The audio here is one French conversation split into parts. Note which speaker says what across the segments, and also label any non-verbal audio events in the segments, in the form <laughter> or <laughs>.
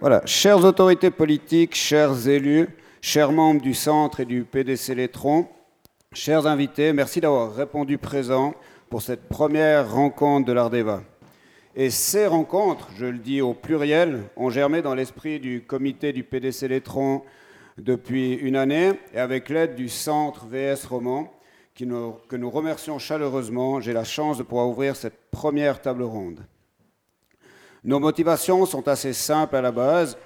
Speaker 1: Voilà, chères autorités politiques, chers élus, chers membres du centre et du PDC Létron, chers invités, merci d'avoir répondu présent pour cette première rencontre de l'Ardeva. Et ces rencontres, je le dis au pluriel, ont germé dans l'esprit du comité du PDC Létron depuis une année et avec l'aide du centre VS Roman, que nous remercions chaleureusement, j'ai la chance de pouvoir ouvrir cette première table ronde. Nos motivations sont assez simples à la base,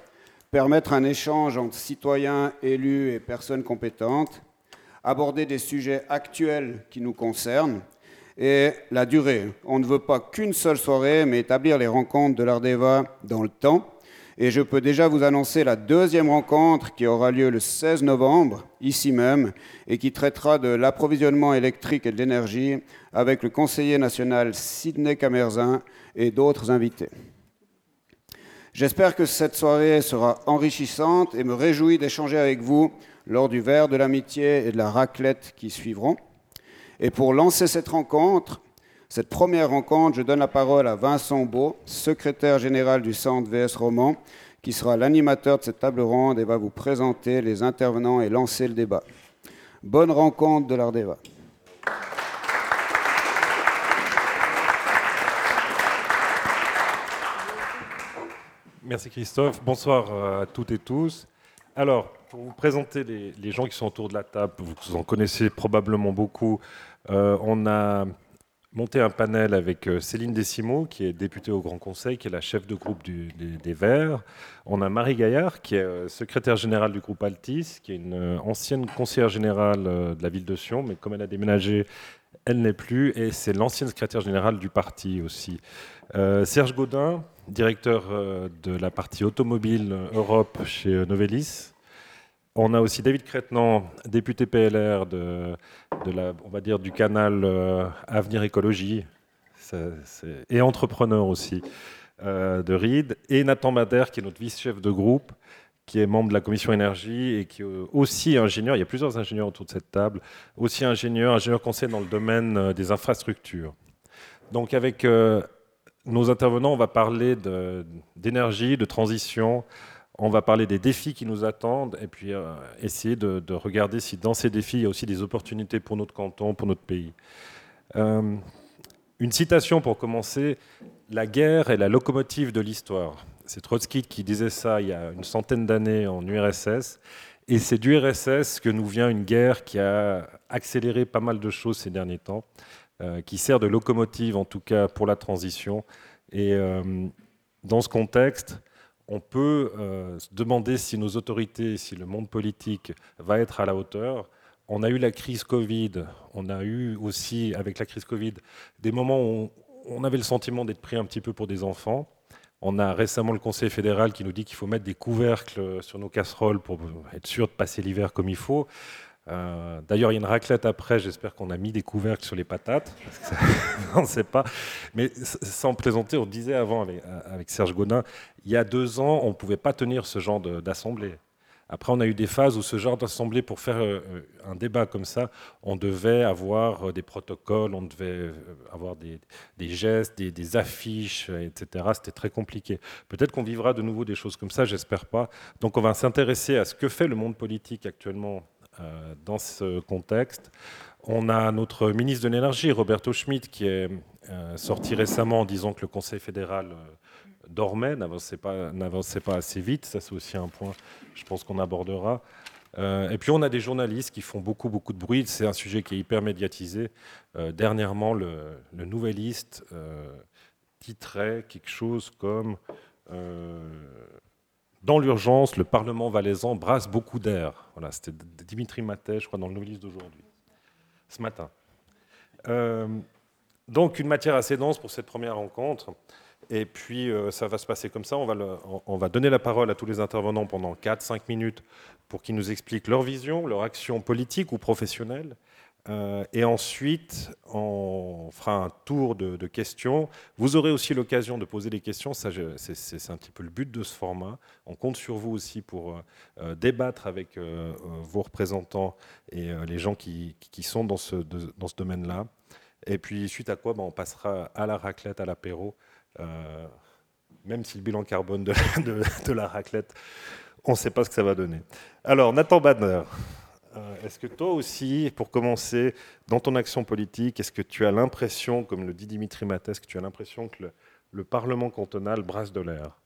Speaker 1: permettre un échange entre citoyens, élus et personnes compétentes, aborder des sujets actuels qui nous concernent et la durée. On ne veut pas qu'une seule soirée, mais établir les rencontres de l'Ardeva dans le temps. Et je peux déjà vous annoncer la deuxième rencontre qui aura lieu le 16 novembre, ici même, et qui traitera de l'approvisionnement électrique et de l'énergie avec le conseiller national Sidney Camerzin et d'autres invités. J'espère que cette soirée sera enrichissante et me réjouis d'échanger avec vous lors du verre de l'amitié et de la raclette qui suivront. Et pour lancer cette rencontre, cette première rencontre, je donne la parole à Vincent Beau, secrétaire général du Centre VS Roman, qui sera l'animateur de cette table ronde et va vous présenter les intervenants et lancer le débat. Bonne rencontre de l'Ardeva.
Speaker 2: Merci Christophe. Bonsoir euh, à toutes et tous. Alors, pour vous présenter les, gens qui sont autour de la table, vous en connaissez probablement beaucoup. Euh, on a monté un panel avec euh, Céline Décimo, qui est députée au Grand Conseil, qui est la chef de groupe des, Verts. On a Marie Gaillard, qui est secrétaire générale du groupe Altis, qui est une ancienne conseillère générale de la ville de Sion, mais comme elle a déménagé, elle n'est plus, et c'est l'ancienne secrétaire générale du parti aussi. Serge Gaudin, directeur euh, de la partie automobile Europe chez Novelis. On a aussi David Crétenant, député PLR de, la, on va dire, du canal euh, Avenir Écologie et entrepreneur aussi euh, de RID. Et Nathan Madère, qui est notre vice-chef de groupe, qui est membre de la commission énergie et qui est aussi ingénieur. Il y a plusieurs ingénieurs autour de cette table, aussi ingénieur, ingénieur conseil dans le domaine des infrastructures. Donc avec nos intervenants, on va parler d'énergie, de, transition, on va parler des défis qui nous attendent et puis euh, essayer de, regarder si dans ces défis, il y a aussi des opportunités pour notre canton, pour notre pays. Euh, une citation pour commencer, la guerre est la locomotive de l'histoire. C'est Trotsky qui disait ça il y a une centaine d'années en URSS. Et c'est du RSS que nous vient une guerre qui a accéléré pas mal de choses ces derniers temps. Euh, qui sert de locomotive en tout cas pour la transition. Et euh, dans ce contexte, on peut euh, se demander si nos autorités, si le monde politique va être à la hauteur. On a eu la crise Covid, on a eu aussi, avec la crise Covid, des moments où on avait le sentiment d'être pris un petit peu pour des enfants. On a récemment le Conseil fédéral qui nous dit qu'il faut mettre des couvercles sur nos casseroles pour être sûr de passer l'hiver comme il faut. Euh, d'ailleurs, il y a une raclette après. J'espère qu'on a mis des couvercles sur les patates. <laughs> on ne sait pas. Mais sans plaisanter, on disait avant avec, Serge Godin, il y a deux ans, on ne pouvait pas tenir ce genre d'assemblée. Après, on a eu des phases où ce genre d'assemblée, pour faire euh, un débat comme ça, on devait avoir euh, des protocoles, on devait avoir des, gestes, des, des, affiches, etc. C'était très compliqué. Peut-être qu'on vivra de nouveau des choses comme ça, j'espère pas. Donc on va s'intéresser à ce que fait le monde politique actuellement euh, dans ce contexte. On a notre ministre de l'Énergie, Roberto Schmidt, qui est euh, sorti récemment en disant que le Conseil fédéral euh, dormait, n'avançait pas, pas assez vite. Ça, c'est aussi un point, je pense, qu'on abordera. et puis, on a des journalistes qui font beaucoup, beaucoup de bruit. C'est un sujet qui est hyper médiatisé. dernièrement, le, le Nouvelliste titrait quelque chose comme dans l'urgence, le Parlement valaisan brasse beaucoup d'air. Voilà, c'était Dimitri Matet, je crois, dans le Noveliste d'aujourd'hui, ce matin. Euh, donc, une matière assez dense pour cette première rencontre. Et puis, euh, ça va se passer comme ça. On va, on va, donner la parole à tous les intervenants pendant 4-5 minutes pour qu'ils nous expliquent leur vision, leur action politique ou professionnelle. Euh, et ensuite, on fera un tour de, questions. Vous aurez aussi l'occasion de poser des questions. C'est un petit peu le but de ce format. On compte sur vous aussi pour euh, débattre avec vos représentants et les gens qui, sont dans ce, domaine-là. Et puis, suite à quoi, ben, on passera à la raclette, à l'apéro. Même si le bilan carbone de, la raclette, on ne sait pas ce que ça va donner. Alors, Nathan Badner, euh, est-ce que toi aussi, pour commencer, dans ton action politique, est-ce que tu as l'impression, comme le dit Dimitri Mates, que tu as l'impression que le Parlement cantonal brasse de l'air?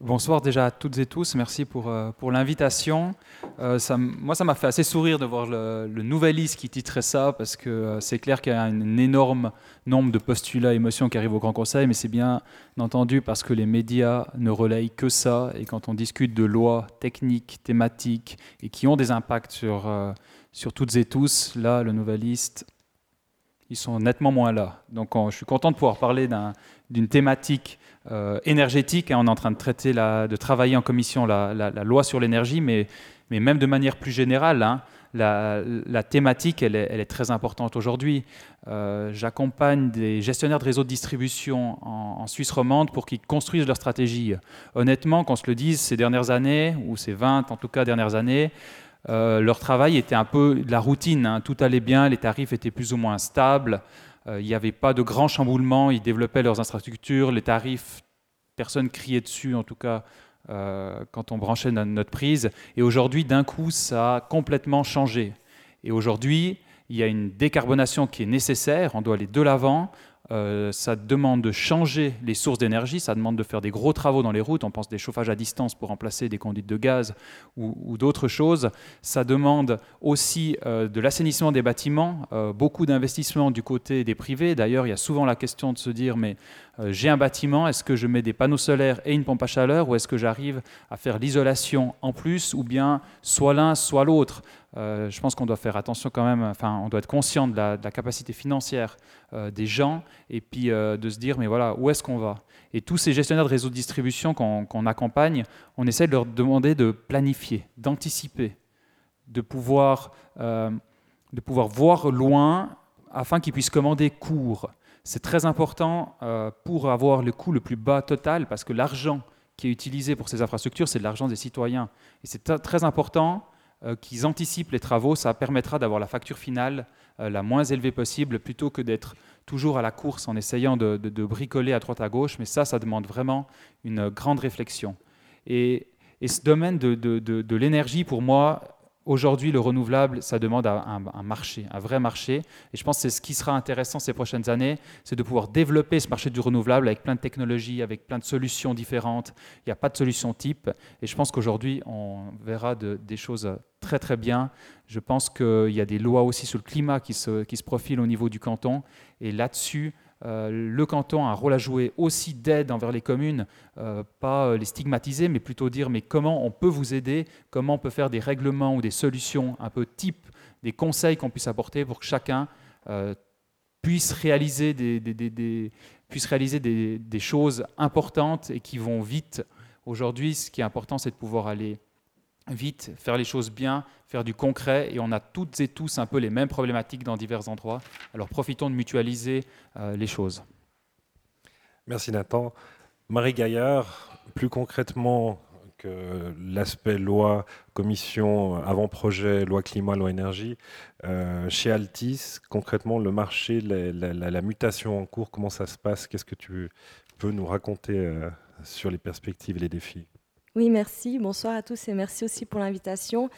Speaker 3: Bonsoir déjà à toutes et tous, merci pour, euh, pour l'invitation. Euh, moi, ça m'a fait assez sourire de voir le, le liste qui titrait ça, parce que euh, c'est clair qu'il y a un énorme nombre de postulats, émotions qui arrivent au Grand Conseil, mais c'est bien entendu parce que les médias ne relayent que ça, et quand on discute de lois techniques, thématiques, et qui ont des impacts sur, sur toutes et tous, là, le liste, ils sont nettement moins là. Donc je suis content de pouvoir parler d'une thématique euh, énergétique. Hein, on est en train de traiter, de travailler en commission la, loi sur l'énergie, mais, même de manière plus générale, hein, la, thématique, elle est, très importante aujourd'hui. Euh, j'accompagne des gestionnaires de réseaux de distribution en, Suisse romande pour qu'ils construisent leur stratégie. Honnêtement, qu'on se le dise, ces dernières années, ou ces 20 en tout cas dernières années, euh, leur travail était un peu de la routine. Hein. Tout allait bien, les tarifs étaient plus ou moins stables. Euh, il n'y avait pas de grands chamboulements, ils développaient leurs infrastructures, les tarifs, personne criait dessus en tout cas euh, quand on branchait notre prise. Et aujourd'hui, d'un coup, ça a complètement changé. Et aujourd'hui, il y a une décarbonation qui est nécessaire, on doit aller de l'avant, euh, ça demande de changer les sources d'énergie, ça demande de faire des gros travaux dans les routes, on pense des chauffages à distance pour remplacer des conduites de gaz ou, d'autres choses. Ça demande aussi euh, de l'assainissement des bâtiments, euh, beaucoup d'investissements du côté des privés. D'ailleurs, il y a souvent la question de se dire, mais j'ai un bâtiment, est-ce que je mets des panneaux solaires et une pompe à chaleur, ou est-ce que j'arrive à faire l'isolation en plus, ou bien soit l'un, soit l'autre? Euh, je pense qu'on doit faire attention quand même, enfin, on doit être conscient de la, capacité financière euh, des gens et puis euh, de se dire, mais voilà, où est-ce qu'on va? Et tous ces gestionnaires de réseaux de distribution qu'on accompagne, on essaie de leur demander de planifier, d'anticiper, de pouvoir, de pouvoir voir loin afin qu'ils puissent commander court. C'est très important pour avoir le coût le plus bas total parce que l'argent qui est utilisé pour ces infrastructures, c'est de l'argent des citoyens. Et c'est très important qu'ils anticipent les travaux, ça permettra d'avoir la facture finale euh, la moins élevée possible plutôt que d'être toujours à la course en essayant de, bricoler à droite à gauche. Mais ça, ça demande vraiment une grande réflexion. Et, ce domaine de l'énergie, pour moi, Aujourd'hui, le renouvelable, ça demande un, marché, un vrai marché. Et je pense que c'est ce qui sera intéressant ces prochaines années, c'est de pouvoir développer ce marché du renouvelable avec plein de technologies, avec plein de solutions différentes. Il n'y a pas de solution type. Et je pense qu'aujourd'hui, on verra des choses très très bien. Je pense qu'il y a des lois aussi sur le climat qui se, qui se profilent au niveau du canton. Et là-dessus, euh, le canton a un rôle à jouer aussi d'aide envers les communes, euh, pas euh, les stigmatiser, mais plutôt dire mais comment on peut vous aider, comment on peut faire des règlements ou des solutions un peu type, des conseils qu'on puisse apporter pour que chacun puisse réaliser des, puisse réaliser des choses importantes et qui vont vite? Aujourd'hui, ce qui est important, c'est de pouvoir aller vite, faire les choses bien, faire du concret, et on a toutes et tous un peu les mêmes problématiques dans divers endroits. Alors profitons de mutualiser euh, les choses.
Speaker 2: Merci Nathan. Marie Gaillard, plus concrètement que l'aspect loi, commission, avant-projet, loi climat, loi énergie, euh, chez Altis, concrètement, le marché, la, mutation en cours, comment ça se passe? Qu'est-ce que tu peux nous raconter euh, sur les perspectives et les défis?
Speaker 4: Oui, merci. Bonsoir à tous et merci aussi pour l'invitation.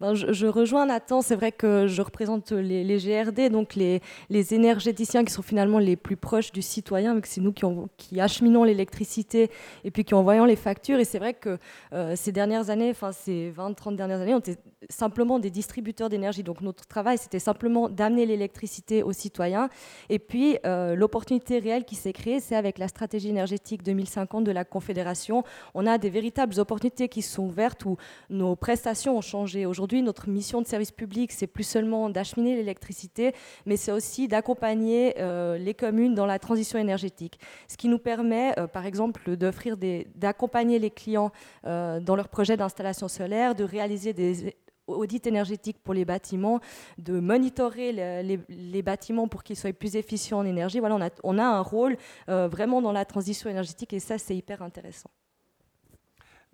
Speaker 4: Ben, je, rejoins Nathan. C'est vrai que je représente les, GRD, donc les, énergéticiens qui sont finalement les plus proches du citoyen, vu que c'est nous qui, acheminons l'électricité et puis qui envoyons les factures. Et c'est vrai que euh, ces dernières années, enfin ces 20-30 dernières années, on était simplement des distributeurs d'énergie. Donc notre travail, c'était simplement d'amener l'électricité aux citoyens. Et puis euh, l'opportunité réelle qui s'est créée, c'est avec la stratégie énergétique 2050 de la Confédération. On a des véritables opportunités opportunités qui sont ouvertes où nos prestations ont changé. Aujourd'hui, notre mission de service public, c'est plus seulement d'acheminer l'électricité, mais c'est aussi d'accompagner euh, les communes dans la transition énergétique. Ce qui nous permet, euh, par exemple, d'offrir d'accompagner les clients euh, dans leurs projets d'installation solaire, de réaliser des audits énergétiques pour les bâtiments, de monitorer les, bâtiments pour qu'ils soient plus efficients en énergie. Voilà, on a un rôle vraiment dans la transition énergétique et ça, c'est hyper intéressant.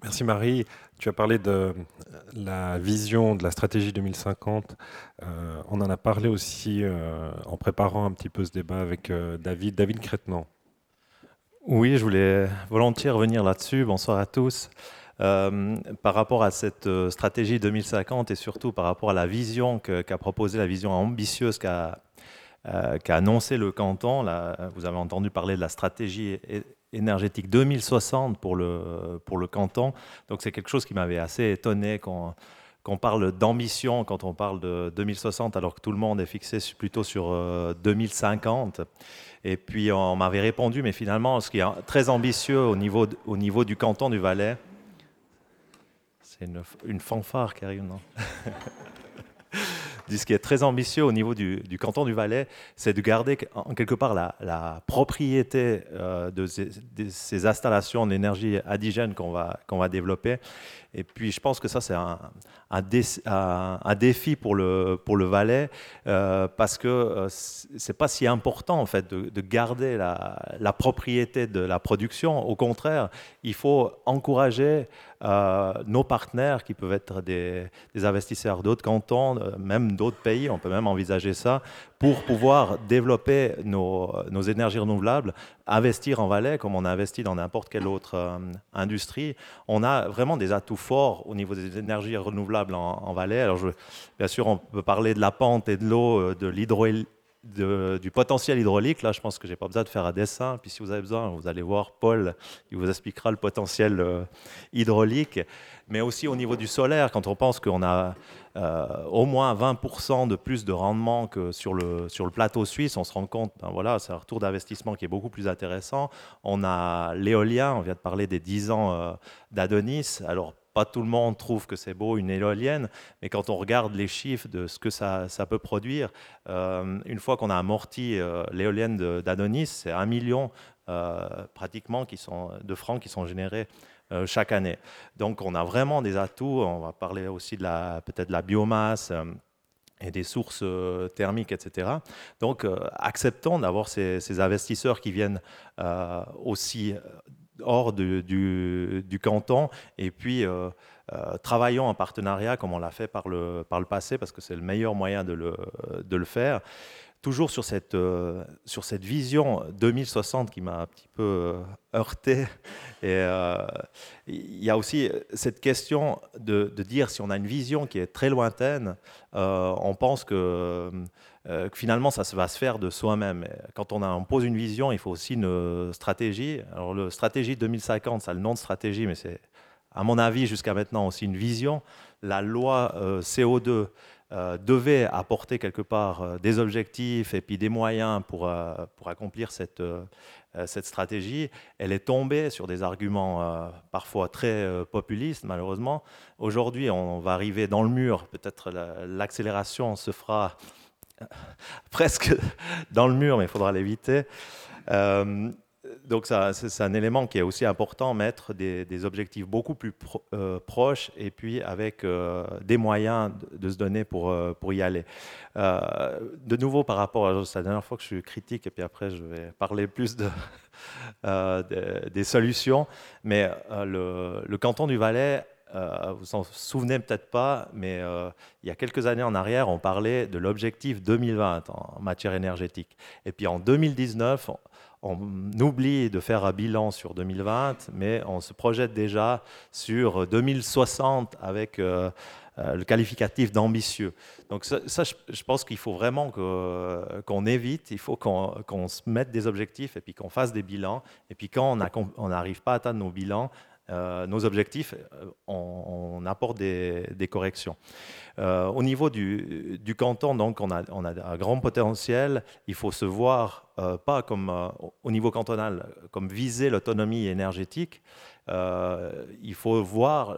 Speaker 2: Merci Marie. Tu as parlé de la vision de la stratégie 2050. Euh, on en a parlé aussi euh, en préparant un petit peu ce débat avec euh, David, David.
Speaker 5: Oui, je voulais volontiers revenir là-dessus. Bonsoir à tous. Euh, par rapport à cette euh, stratégie 2050 et surtout par rapport à la vision qu'a proposée, la vision ambitieuse qu'a euh, annoncé le canton, vous avez entendu parler de la stratégie énergétique 2060 pour le, pour le canton. Donc c'est quelque chose qui m'avait assez étonné quand qu'on parle d'ambition quand on parle de 2060 alors que tout le monde est fixé plutôt sur 2050. Et puis on m'avait répondu, mais finalement, ce qui est très ambitieux au niveau, au niveau du canton du Valais, c'est une, fanfare qui arrive, non? <laughs> Ce qui est très ambitieux au niveau du, canton du Valais, c'est de garder en quelque part la, propriété euh, de, ces, installations d'énergie indigène qu'on qu'on va développer et puis je pense que ça, c'est un, défi pour le, pour Valais, euh, parce que euh, ce c'est pas si important en fait de, garder la, propriété de la production. Au contraire, il faut encourager euh, nos partenaires qui peuvent être des investisseurs d'autres cantons, même d'autres pays, on peut même envisager ça, pour pouvoir développer nos, énergies renouvelables investir en Valais comme on a investi dans n'importe quelle autre euh, industrie. On a vraiment des atouts forts au niveau des énergies renouvelables en, Valais. Alors je, bien sûr, on peut parler de la pente et de l'eau, euh, de l'hydro du potentiel hydraulique. Là, je pense que j'ai pas besoin de faire un dessin. Puis si vous avez besoin, vous allez voir Paul, il vous expliquera le potentiel euh, hydraulique. Mais aussi au niveau du solaire, quand on pense qu'on a euh, au moins 20% de plus de rendement que sur le, sur le plateau suisse, on se rend compte, ben voilà, c'est un retour d'investissement qui est beaucoup plus intéressant. On a l'éolien, on vient de parler des 10 ans euh, d'Adonis. Alors, pas tout le monde trouve que c'est beau une éolienne, mais quand on regarde les chiffres de ce que ça, ça peut produire, euh, une fois qu'on a amorti l'éolienne d'Adonis, c'est un million pratiquement qui sont, de francs qui sont générés chaque année. Donc on a vraiment des atouts, on va parler aussi de la, peut-être de la biomasse euh, et des sources euh, thermiques, etc. Donc acceptons d'avoir ces, investisseurs qui viennent aussi hors du, canton et puis travaillons en partenariat comme on l'a fait par le, par le passé parce que c'est le meilleur moyen de le, de le faire toujours sur cette, euh, sur cette vision 2060 qui m'a un petit peu euh, heurté. Euh, il y a aussi cette question de, de, dire si on a une vision qui est très lointaine, on pense que, finalement ça va se faire de soi-même. Quand on, pose une vision, il faut aussi une stratégie. Alors, le stratégie 2050, ça le nom de stratégie, mais c'est, à mon avis, jusqu'à maintenant aussi une vision. La loi CO2 euh, devait apporter quelque part euh, des objectifs et puis des moyens pour, euh, pour accomplir cette, cette stratégie, elle est tombée sur des arguments parfois très populistes, malheureusement. Aujourd'hui, on va arriver dans le mur. Peut-être l'accélération se fera <laughs> presque dans le mur, mais il faudra l'éviter donc c'est un élément qui est aussi important, mettre des, objectifs beaucoup plus euh, proches et puis avec euh, des moyens de, se donner pour, euh, pour y aller. de nouveau, par rapport à la dernière fois que je suis critique et puis après je vais parler plus de, <laughs> des solutions, mais le, canton du Valais vous vous en souvenez peut-être pas, mais il y a quelques années en arrière, on parlait de l'objectif 2020 en matière énergétique. Et puis en 2019, on oublie de faire un bilan sur 2020, mais on se projette déjà sur 2060 avec euh, euh, le qualificatif d'ambitieux. Donc ça, je, pense qu'il faut vraiment qu'on évite, il faut qu'on se mette des objectifs et puis qu'on fasse des bilans. Et puis quand on n'arrive pas à atteindre nos bilans, euh, nos objectifs, euh, on, apporte des, corrections. Euh, au niveau du, canton, donc, on a, un grand potentiel. Il faut se voir, pas comme au niveau cantonal, comme viser l'autonomie énergétique. il faut voir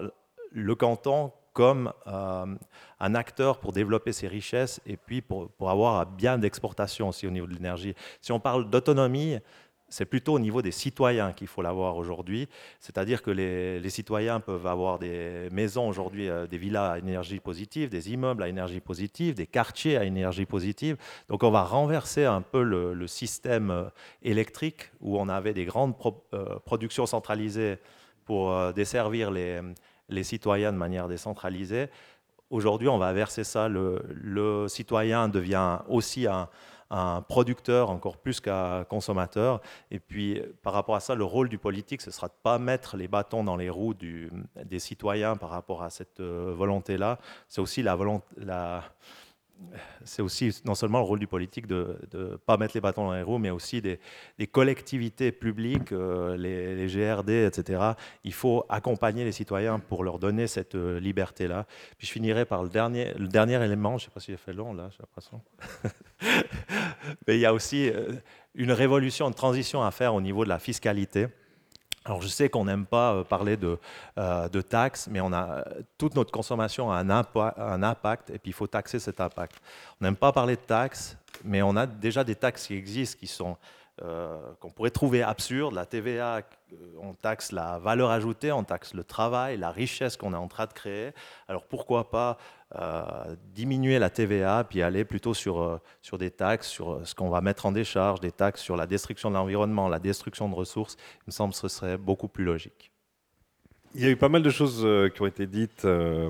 Speaker 5: le canton comme un acteur pour développer ses richesses et puis pour, pour avoir bien d'exportation aussi au niveau de l'énergie. Si on parle d'autonomie, c'est plutôt au niveau des citoyens qu'il faut l'avoir aujourd'hui. C'est-à-dire que les, citoyens peuvent avoir des maisons aujourd'hui, euh, des villas à énergie positive, des immeubles à énergie positive, des quartiers à énergie positive. Donc on va renverser un peu le, système euh, électrique où on avait des grandes euh, productions centralisées pour desservir les, citoyens de manière décentralisée. Aujourd'hui, on va verser ça. Le, citoyen devient aussi un, un producteur encore plus qu'un consommateur. Et puis, par rapport à ça, le rôle du politique, ce sera de pas mettre les bâtons dans les roues des citoyens par rapport à cette euh, volonté-là. C'est aussi la volonté. La, c'est aussi non seulement le rôle du politique de ne pas mettre les bâtons dans les roues, mais aussi des, collectivités publiques, euh, les, GRD, etc. Il faut accompagner les citoyens pour leur donner cette euh, liberté-là. Puis je finirai par le dernier, le dernier élément, je ne sais pas si j'ai fait long là, j'ai l'impression. <laughs> mais il y a aussi euh, une révolution, une transition à faire au niveau de la fiscalité. Alors je sais qu'on n'aime pas euh, parler de, euh, de, taxes, mais on a, toute notre consommation a un, un impact et puis il faut taxer cet impact. On n'aime pas parler de taxes, mais on a déjà des taxes qui existent, qui sont euh, qu'on pourrait trouver absurdes. La TVA, on taxe la valeur ajoutée, on taxe le travail, la richesse qu'on est en train de créer. Alors pourquoi pas euh, diminuer la TVA, puis aller plutôt sur, euh, sur des taxes, sur euh, ce qu'on va mettre en décharge, des taxes sur la destruction de l'environnement, la destruction de ressources. Il me semble que ce serait beaucoup plus logique.
Speaker 2: Il y a eu pas mal de choses qui ont été dites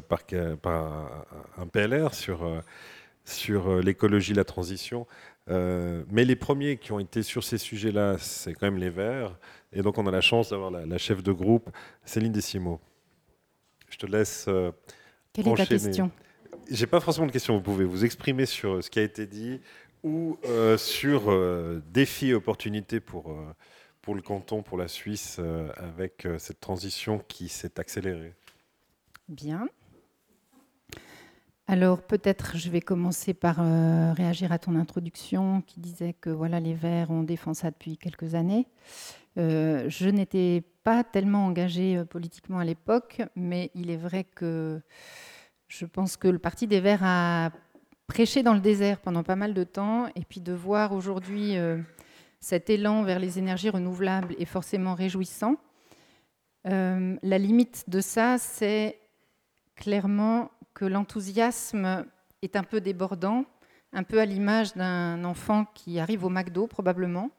Speaker 2: par, par un PLR sur, sur l'écologie, la transition. Mais les premiers qui ont été sur ces sujets-là, c'est quand même les Verts. Et donc on a la chance d'avoir la, la, chef de groupe, Céline Décimo. Je te laisse.
Speaker 6: Quelle est ta question?
Speaker 2: J'ai pas forcément de question. Vous pouvez vous exprimer sur ce qui a été dit ou euh, sur euh, défis et opportunités pour, euh, pour le canton, pour la Suisse, avec cette transition qui s'est accélérée.
Speaker 6: Bien. Alors peut-être je vais commencer par réagir à ton introduction qui disait que voilà les Verts ont défendu ça depuis quelques années. je n'étais pas tellement engagée politiquement à l'époque, mais il est vrai que je pense que le Parti des Verts a prêché dans le désert pendant pas mal de temps, et puis de voir aujourd'hui euh, cet élan vers les énergies renouvelables est forcément réjouissant. Euh, la limite de ça, c'est clairement que l'enthousiasme est un peu débordant, un peu à l'image d'un enfant qui arrive au McDo probablement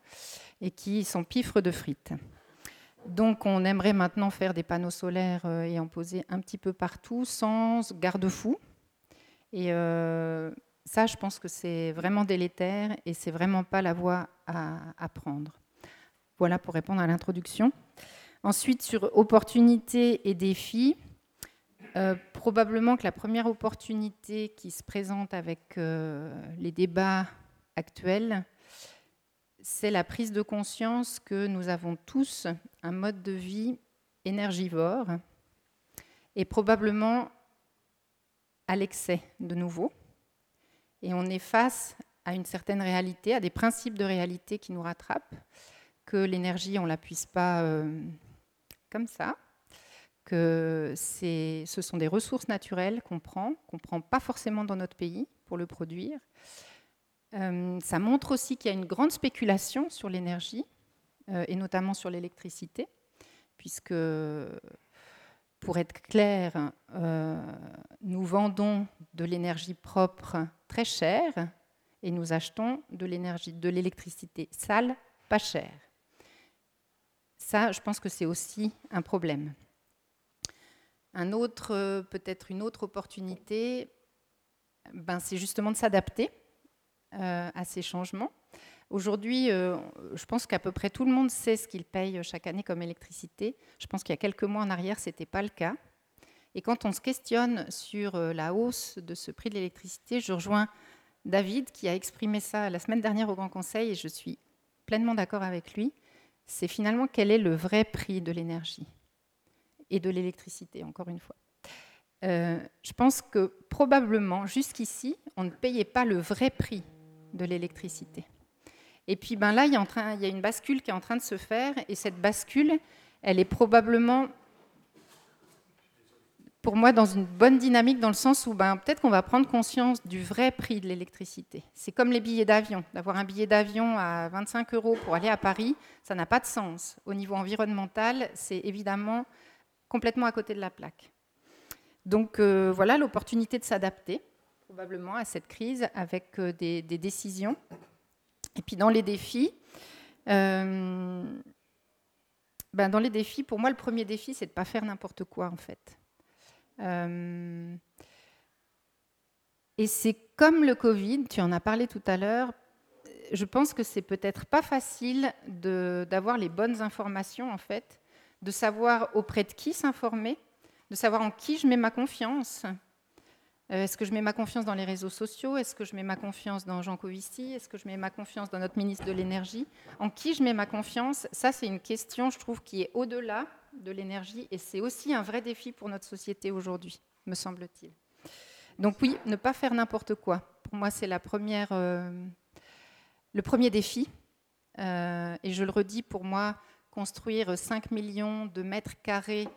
Speaker 6: et qui s'empiffre de frites. Donc on aimerait maintenant faire des panneaux solaires euh, et en poser un petit peu partout sans garde-fou. Et euh, ça, je pense que c'est vraiment délétère et c'est vraiment pas la voie à, prendre. Voilà pour répondre à l'introduction. Ensuite, sur opportunités et défis, euh, probablement que la première opportunité qui se présente avec les débats actuels, c'est la prise de conscience que nous avons tous un mode de vie énergivore et probablement à l'excès de nouveau. Et on est face à une certaine réalité, à des principes de réalité qui nous rattrapent, que l'énergie, on ne la puisse pas euh, comme ça, que ce sont des ressources naturelles qu'on prend, qu'on ne prend pas forcément dans notre pays pour le produire, euh, ça montre aussi qu'il y a une grande spéculation sur l'énergie, euh, et notamment sur l'électricité, puisque, pour être clair, euh, nous vendons de l'énergie propre très chère et nous achetons de de l'électricité sale pas chère. Ça, je pense que c'est aussi un problème. Un autre, peut-être une autre opportunité, ben, c'est justement de s'adapter euh, à ces changements. Aujourd'hui, euh, je pense qu'à peu près tout le monde sait ce qu'il paye chaque année comme électricité. Je pense qu'il y a quelques mois en arrière, ce n'était pas le cas. Et quand on se questionne sur euh, la hausse de ce prix de l'électricité, je rejoins David qui a exprimé ça la semaine dernière au Grand Conseil et je suis pleinement d'accord avec lui. C'est finalement quel est le vrai prix de l'énergie? Et de l'électricité, encore une fois. je pense que probablement, jusqu'ici, on ne payait pas le vrai prix de l'électricité. Et puis ben là, il y, a il y a une bascule qui est en train de se faire, et cette bascule, elle est probablement, pour moi, dans une bonne dynamique, dans le sens où ben, peut-être qu'on va prendre conscience du vrai prix de l'électricité. C'est comme les billets d'avion. D'avoir un billet d'avion à 25 euros pour aller à Paris, ça n'a pas de sens. Au niveau environnemental, c'est évidemment complètement à côté de la plaque. Donc euh, voilà l'opportunité de s'adapter probablement à cette crise avec euh, des, décisions. Et puis dans les défis, euh, ben dans les défis, pour moi, le premier défi, c'est de ne pas faire n'importe quoi, en fait. Et c'est comme le Covid, tu en as parlé tout à l'heure, je pense que c'est peut-être pas facile d'avoir les bonnes informations, en fait, de savoir auprès de qui s'informer, de savoir en qui je mets ma confiance. Euh, est-ce que je mets ma confiance dans les réseaux sociaux? Est-ce que je mets ma confiance dans Jean Covici? Est-ce que je mets ma confiance dans notre ministre de l'Énergie? En qui je mets ma confiance? Ça, c'est une question, je trouve, qui est au-delà de l'énergie et c'est aussi un vrai défi pour notre société aujourd'hui, me semble-t-il. Donc oui, ne pas faire n'importe quoi. Pour moi, c'est la première, euh, le premier défi. Euh, et je le redis, pour moi, construire 5 millions de mètres carrés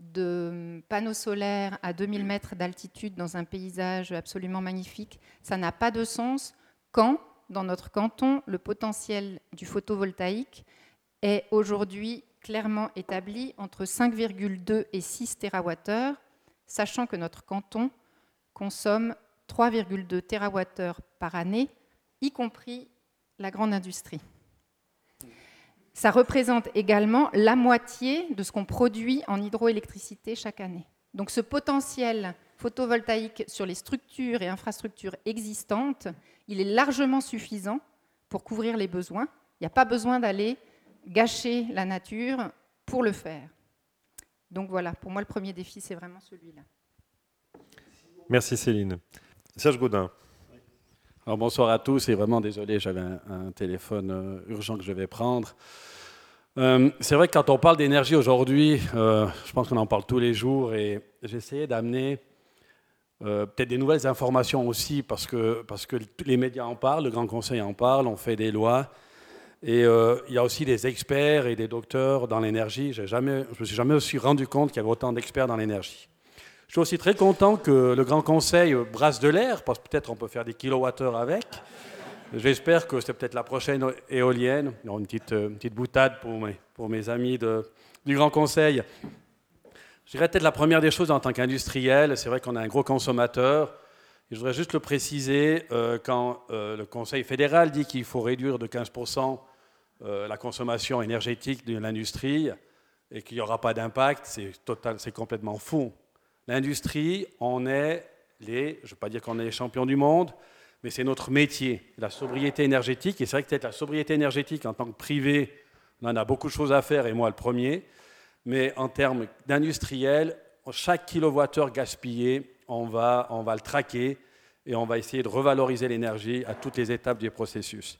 Speaker 6: de panneaux solaires à 2000 mètres d'altitude dans un paysage absolument magnifique, ça n'a pas de sens quand, dans notre canton, le potentiel du photovoltaïque est aujourd'hui clairement établi entre 5,2 et 6 TWh, sachant que notre canton consomme 3,2 TWh par année, y compris la grande industrie. Ça représente également la moitié de ce qu'on produit en hydroélectricité chaque année. Donc ce potentiel photovoltaïque sur les structures et infrastructures existantes, il est largement suffisant pour couvrir les besoins. Il n'y a pas besoin d'aller gâcher la nature pour le faire. Donc voilà, pour moi le premier défi, c'est vraiment celui-là.
Speaker 2: Merci Céline. Serge Gaudin.
Speaker 7: Alors, bonsoir à tous et vraiment désolé, j'avais un, téléphone euh, urgent que je vais prendre. Euh, c'est vrai que quand on parle d'énergie aujourd'hui, euh, je pense qu'on en parle tous les jours et essayé d'amener peut-être des nouvelles informations aussi parce que, parce que les médias en parlent, le Grand Conseil en parle, on fait des lois. Et il y a aussi des experts et des docteurs dans l'énergie. Je me suis jamais aussi rendu compte qu'il y avait autant d'experts dans l'énergie. Je suis aussi très content que le Grand Conseil brasse de l'air, parce que peut-être on peut faire des kilowattheures avec. J'espère que c'est peut-être la prochaine éolienne. Une petite, euh, petite boutade pour mes, pour mes amis du Grand Conseil. Je dirais peut-être la première des choses en tant qu'industriel, c'est vrai qu'on est un gros consommateur. Je voudrais juste le préciser, euh, quand euh, le Conseil fédéral dit qu'il faut réduire de 15% la consommation énergétique de l'industrie et qu'il n'y aura pas d'impact, c'est, c'est complètement faux. L'industrie, on est les, je ne veux pas dire qu'on est les champions du monde, mais c'est notre métier, la sobriété énergétique. Et c'est vrai que peut-être la sobriété énergétique en tant que privé, on en a beaucoup de choses à faire, et moi le premier. Mais en termes d'industriel, chaque kilowattheure gaspillé, on va, on va le traquer et on va essayer de revaloriser l'énergie à toutes les étapes du processus.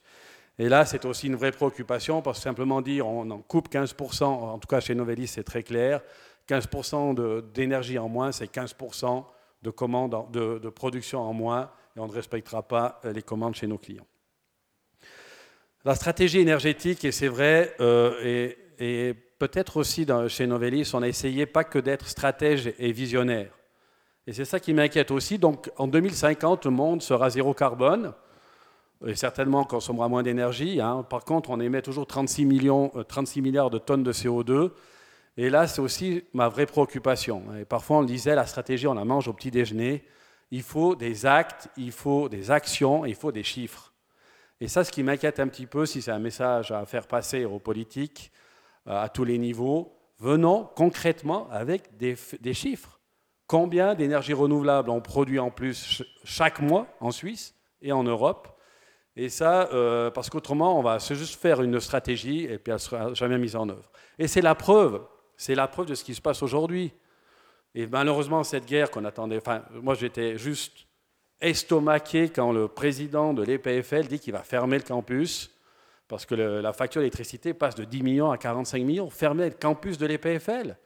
Speaker 7: Et là, c'est aussi une vraie préoccupation parce que simplement dire on en coupe 15%, en tout cas chez Novelis, c'est très clair. 15% d'énergie en moins, c'est 15% de, commandes, de, production en moins, et on ne respectera pas euh, les commandes chez nos clients. La stratégie énergétique, et c'est vrai, euh, et, peut-être aussi chez Novelis, on a essayé pas que d'être stratège et visionnaire. Et c'est ça qui m'inquiète aussi. Donc en 2050, le monde sera zéro carbone, et certainement consommera moins d'énergie. Hein. Par contre, on émet toujours 36, millions, 36 euh, milliards de tonnes de CO2. Et là, c'est aussi ma vraie préoccupation. Et parfois, on disait, la stratégie, on la mange au petit déjeuner. Il faut des actes, il faut des actions, il faut des chiffres. Et ça, ce qui m'inquiète un petit peu, si c'est un message à faire passer aux politiques euh, à tous les niveaux, venons concrètement avec des, chiffres. Combien d'énergie renouvelable on produit en plus chaque mois en Suisse et en Europe? Et ça, euh, parce qu'autrement, on va juste faire une stratégie et puis elle ne sera jamais mise en œuvre. Et c'est la preuve. C'est la preuve de ce qui se passe aujourd'hui. Et malheureusement, cette guerre qu'on attendait, enfin, moi j'étais juste estomaqué quand le président de l'EPFL dit qu'il va fermer le campus, parce que la facture d'électricité passe de 10 millions à 45 millions. Fermer le campus de l'EPFL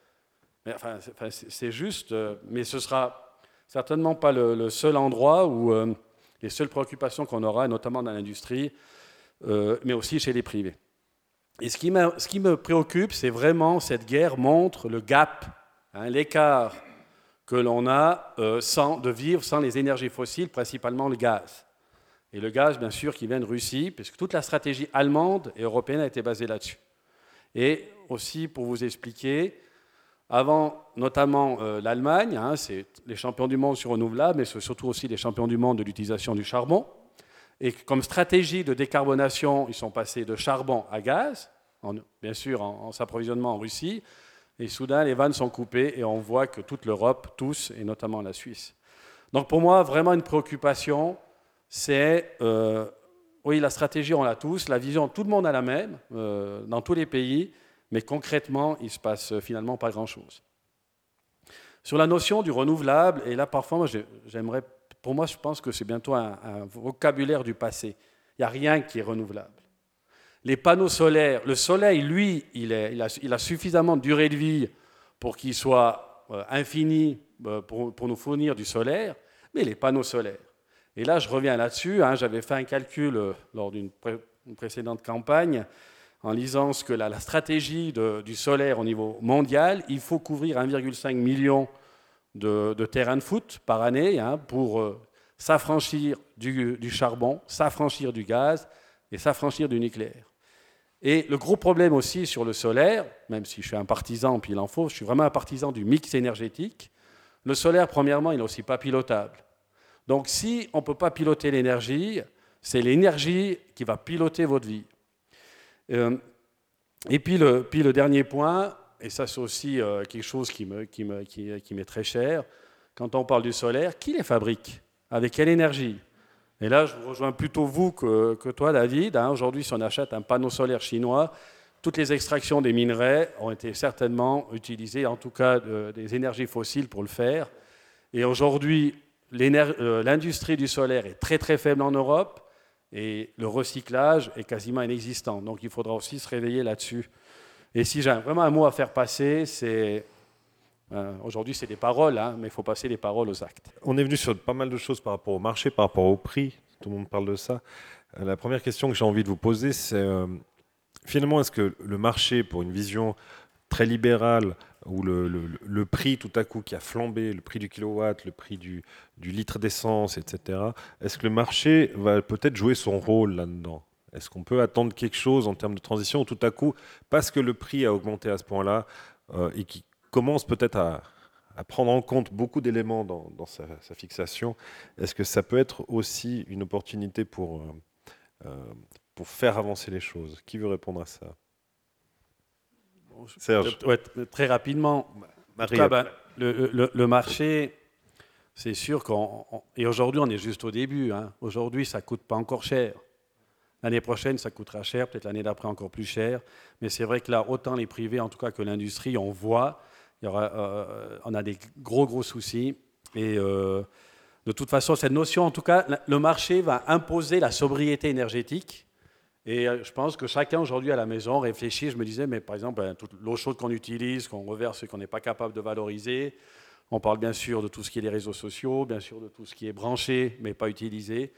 Speaker 7: enfin, C'est juste, euh, mais ce sera certainement pas le, seul endroit où euh, les seules préoccupations qu'on aura, notamment dans l'industrie, euh, mais aussi chez les privés. Et ce qui, me préoccupe, c'est vraiment cette guerre montre le gap, hein, l'écart que l'on a euh, de vivre sans les énergies fossiles, principalement le gaz. Et le gaz, bien sûr, qui vient de Russie, puisque toute la stratégie allemande et européenne a été basée là-dessus. Et aussi, pour vous expliquer, avant notamment euh, l'Allemagne, hein, c'est les champions du monde sur renouvelables, mais c'est surtout aussi les champions du monde de l'utilisation du charbon. Et comme stratégie de décarbonation, ils sont passés de charbon à gaz, bien sûr en, s'approvisionnement en Russie. Et soudain, les vannes sont coupées et on voit que toute l'Europe, tous, et notamment la Suisse. Donc pour moi, vraiment une préoccupation, c'est euh, oui, la stratégie, on l'a tous, la vision, tout le monde a la même, euh, dans tous les pays, mais concrètement, il se passe finalement pas grand-chose. Sur la notion du renouvelable, et là parfois, j'aimerais, pour moi, je pense que c'est bientôt un, vocabulaire du passé. Il n'y a rien qui est renouvelable. Les panneaux solaires, le soleil, lui, il, a, suffisamment de durée de vie pour qu'il soit euh, infini euh, pour, nous fournir du solaire, mais les panneaux solaires. Et là, je reviens là-dessus. Hein, j'avais fait un calcul euh, lors d'une précédente campagne en lisant ce que la, stratégie du solaire au niveau mondial, il faut couvrir 1,5 million de, terrains de foot par année hein, pour euh, s'affranchir du, charbon, s'affranchir du gaz et s'affranchir du nucléaire. Et le gros problème aussi sur le solaire, même si je suis un partisan, puis il en faut, je suis vraiment un partisan du mix énergétique. Le solaire, premièrement, il n'est aussi pas pilotable. Donc si on ne peut pas piloter l'énergie, c'est l'énergie qui va piloter votre vie. Euh, et puis le dernier point, et ça c'est aussi euh, quelque chose qui m'est qui me, qui, qui très cher, quand on parle du solaire, qui les fabrique? Avec quelle énergie? Et là, je vous rejoins plutôt vous que, que toi, David. Hein. Aujourd'hui, si on achète un panneau solaire chinois, toutes les extractions des minerais ont été certainement utilisées, en tout cas des énergies fossiles pour le faire. Et aujourd'hui, euh, l'industrie du solaire est très très faible en Europe et le recyclage est quasiment inexistant. Donc il faudra aussi se réveiller là-dessus. Et si j'ai vraiment un mot à faire passer, c'est... Euh, aujourd'hui, c'est des paroles, hein, mais il faut passer les paroles aux actes.
Speaker 2: On est venu sur pas mal de choses par rapport au marché, par rapport au prix. Tout le monde parle de ça. Euh, la première question que j'ai envie de vous poser, c'est finalement, est-ce que le marché, pour une vision très libérale, où le, prix tout à coup qui a flambé, le prix du kilowatt, le prix du, litre d'essence, etc., est-ce que le marché va peut-être jouer son rôle là-dedans? Est-ce qu'on peut attendre quelque chose en termes de transition tout à coup, parce que le prix a augmenté à ce point-là, euh, et qui commence peut-être à, prendre en compte beaucoup d'éléments dans, sa, fixation, est-ce que ça peut être aussi une opportunité pour, euh, euh, pour faire avancer les choses? Qui veut répondre à ça?
Speaker 7: Serge. très rapidement. Ben, le, marché, c'est sûr qu'on. Et aujourd'hui, on est juste au début. Hein. Aujourd'hui, ça ne coûte pas encore cher. L'année prochaine, ça coûtera cher, peut-être l'année d'après encore plus cher. Mais c'est vrai que là, autant les privés, en tout cas que l'industrie, on voit, il euh, on a des gros, gros soucis. Et euh, de toute façon, cette notion, en tout cas, le marché va imposer la sobriété énergétique. Et euh, je pense que chacun aujourd'hui à la maison réfléchit. Je me disais, mais par exemple, ben, toute l'eau chaude qu'on utilise, qu'on reverse et qu'on n'est pas capable de valoriser. On parle bien sûr de tout ce qui est les réseaux sociaux, bien sûr de tout ce qui est branché mais pas utilisé.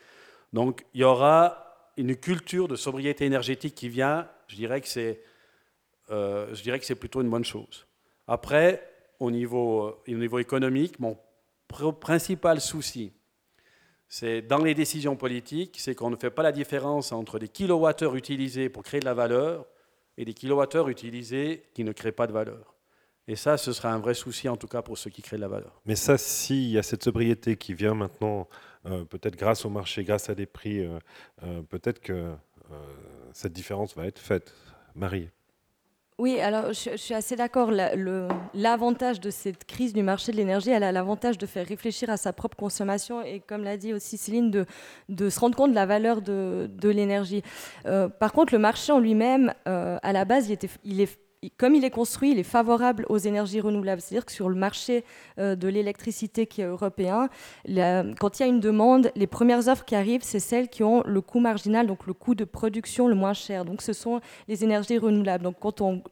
Speaker 7: Donc il y aura une culture de sobriété énergétique qui vient. Je dirais que c'est, euh, je dirais que c'est plutôt une bonne chose. Après, au niveau, euh, au niveau économique, mon principal souci, c'est dans les décisions politiques, c'est qu'on ne fait pas la différence entre des kilowattheures utilisés pour créer de la valeur et des kilowattheures utilisés qui ne créent pas de valeur. Et ça, ce sera un vrai souci, en tout cas, pour ceux qui créent de la valeur.
Speaker 2: Mais ça, s'il y a cette sobriété qui vient maintenant, peut-être grâce au marché, grâce à des prix, euh, euh, peut-être que cette différence va être faite. Marie
Speaker 4: oui, alors je, suis assez d'accord. L'avantage de cette crise du marché de l'énergie, elle a l'avantage de faire réfléchir à sa propre consommation et, comme l'a dit aussi Céline, de, se rendre compte de la valeur de, l'énergie. Euh, par contre, le marché en lui-même, euh, à la base, il est comme il est construit, il est favorable aux énergies renouvelables. C'est-à-dire que sur le marché euh, de l'électricité qui est européen, quand il y a une demande, les premières offres qui arrivent, c'est celles qui ont le coût marginal, donc le coût de production le moins cher. Donc ce sont les énergies renouvelables. Donc quand on,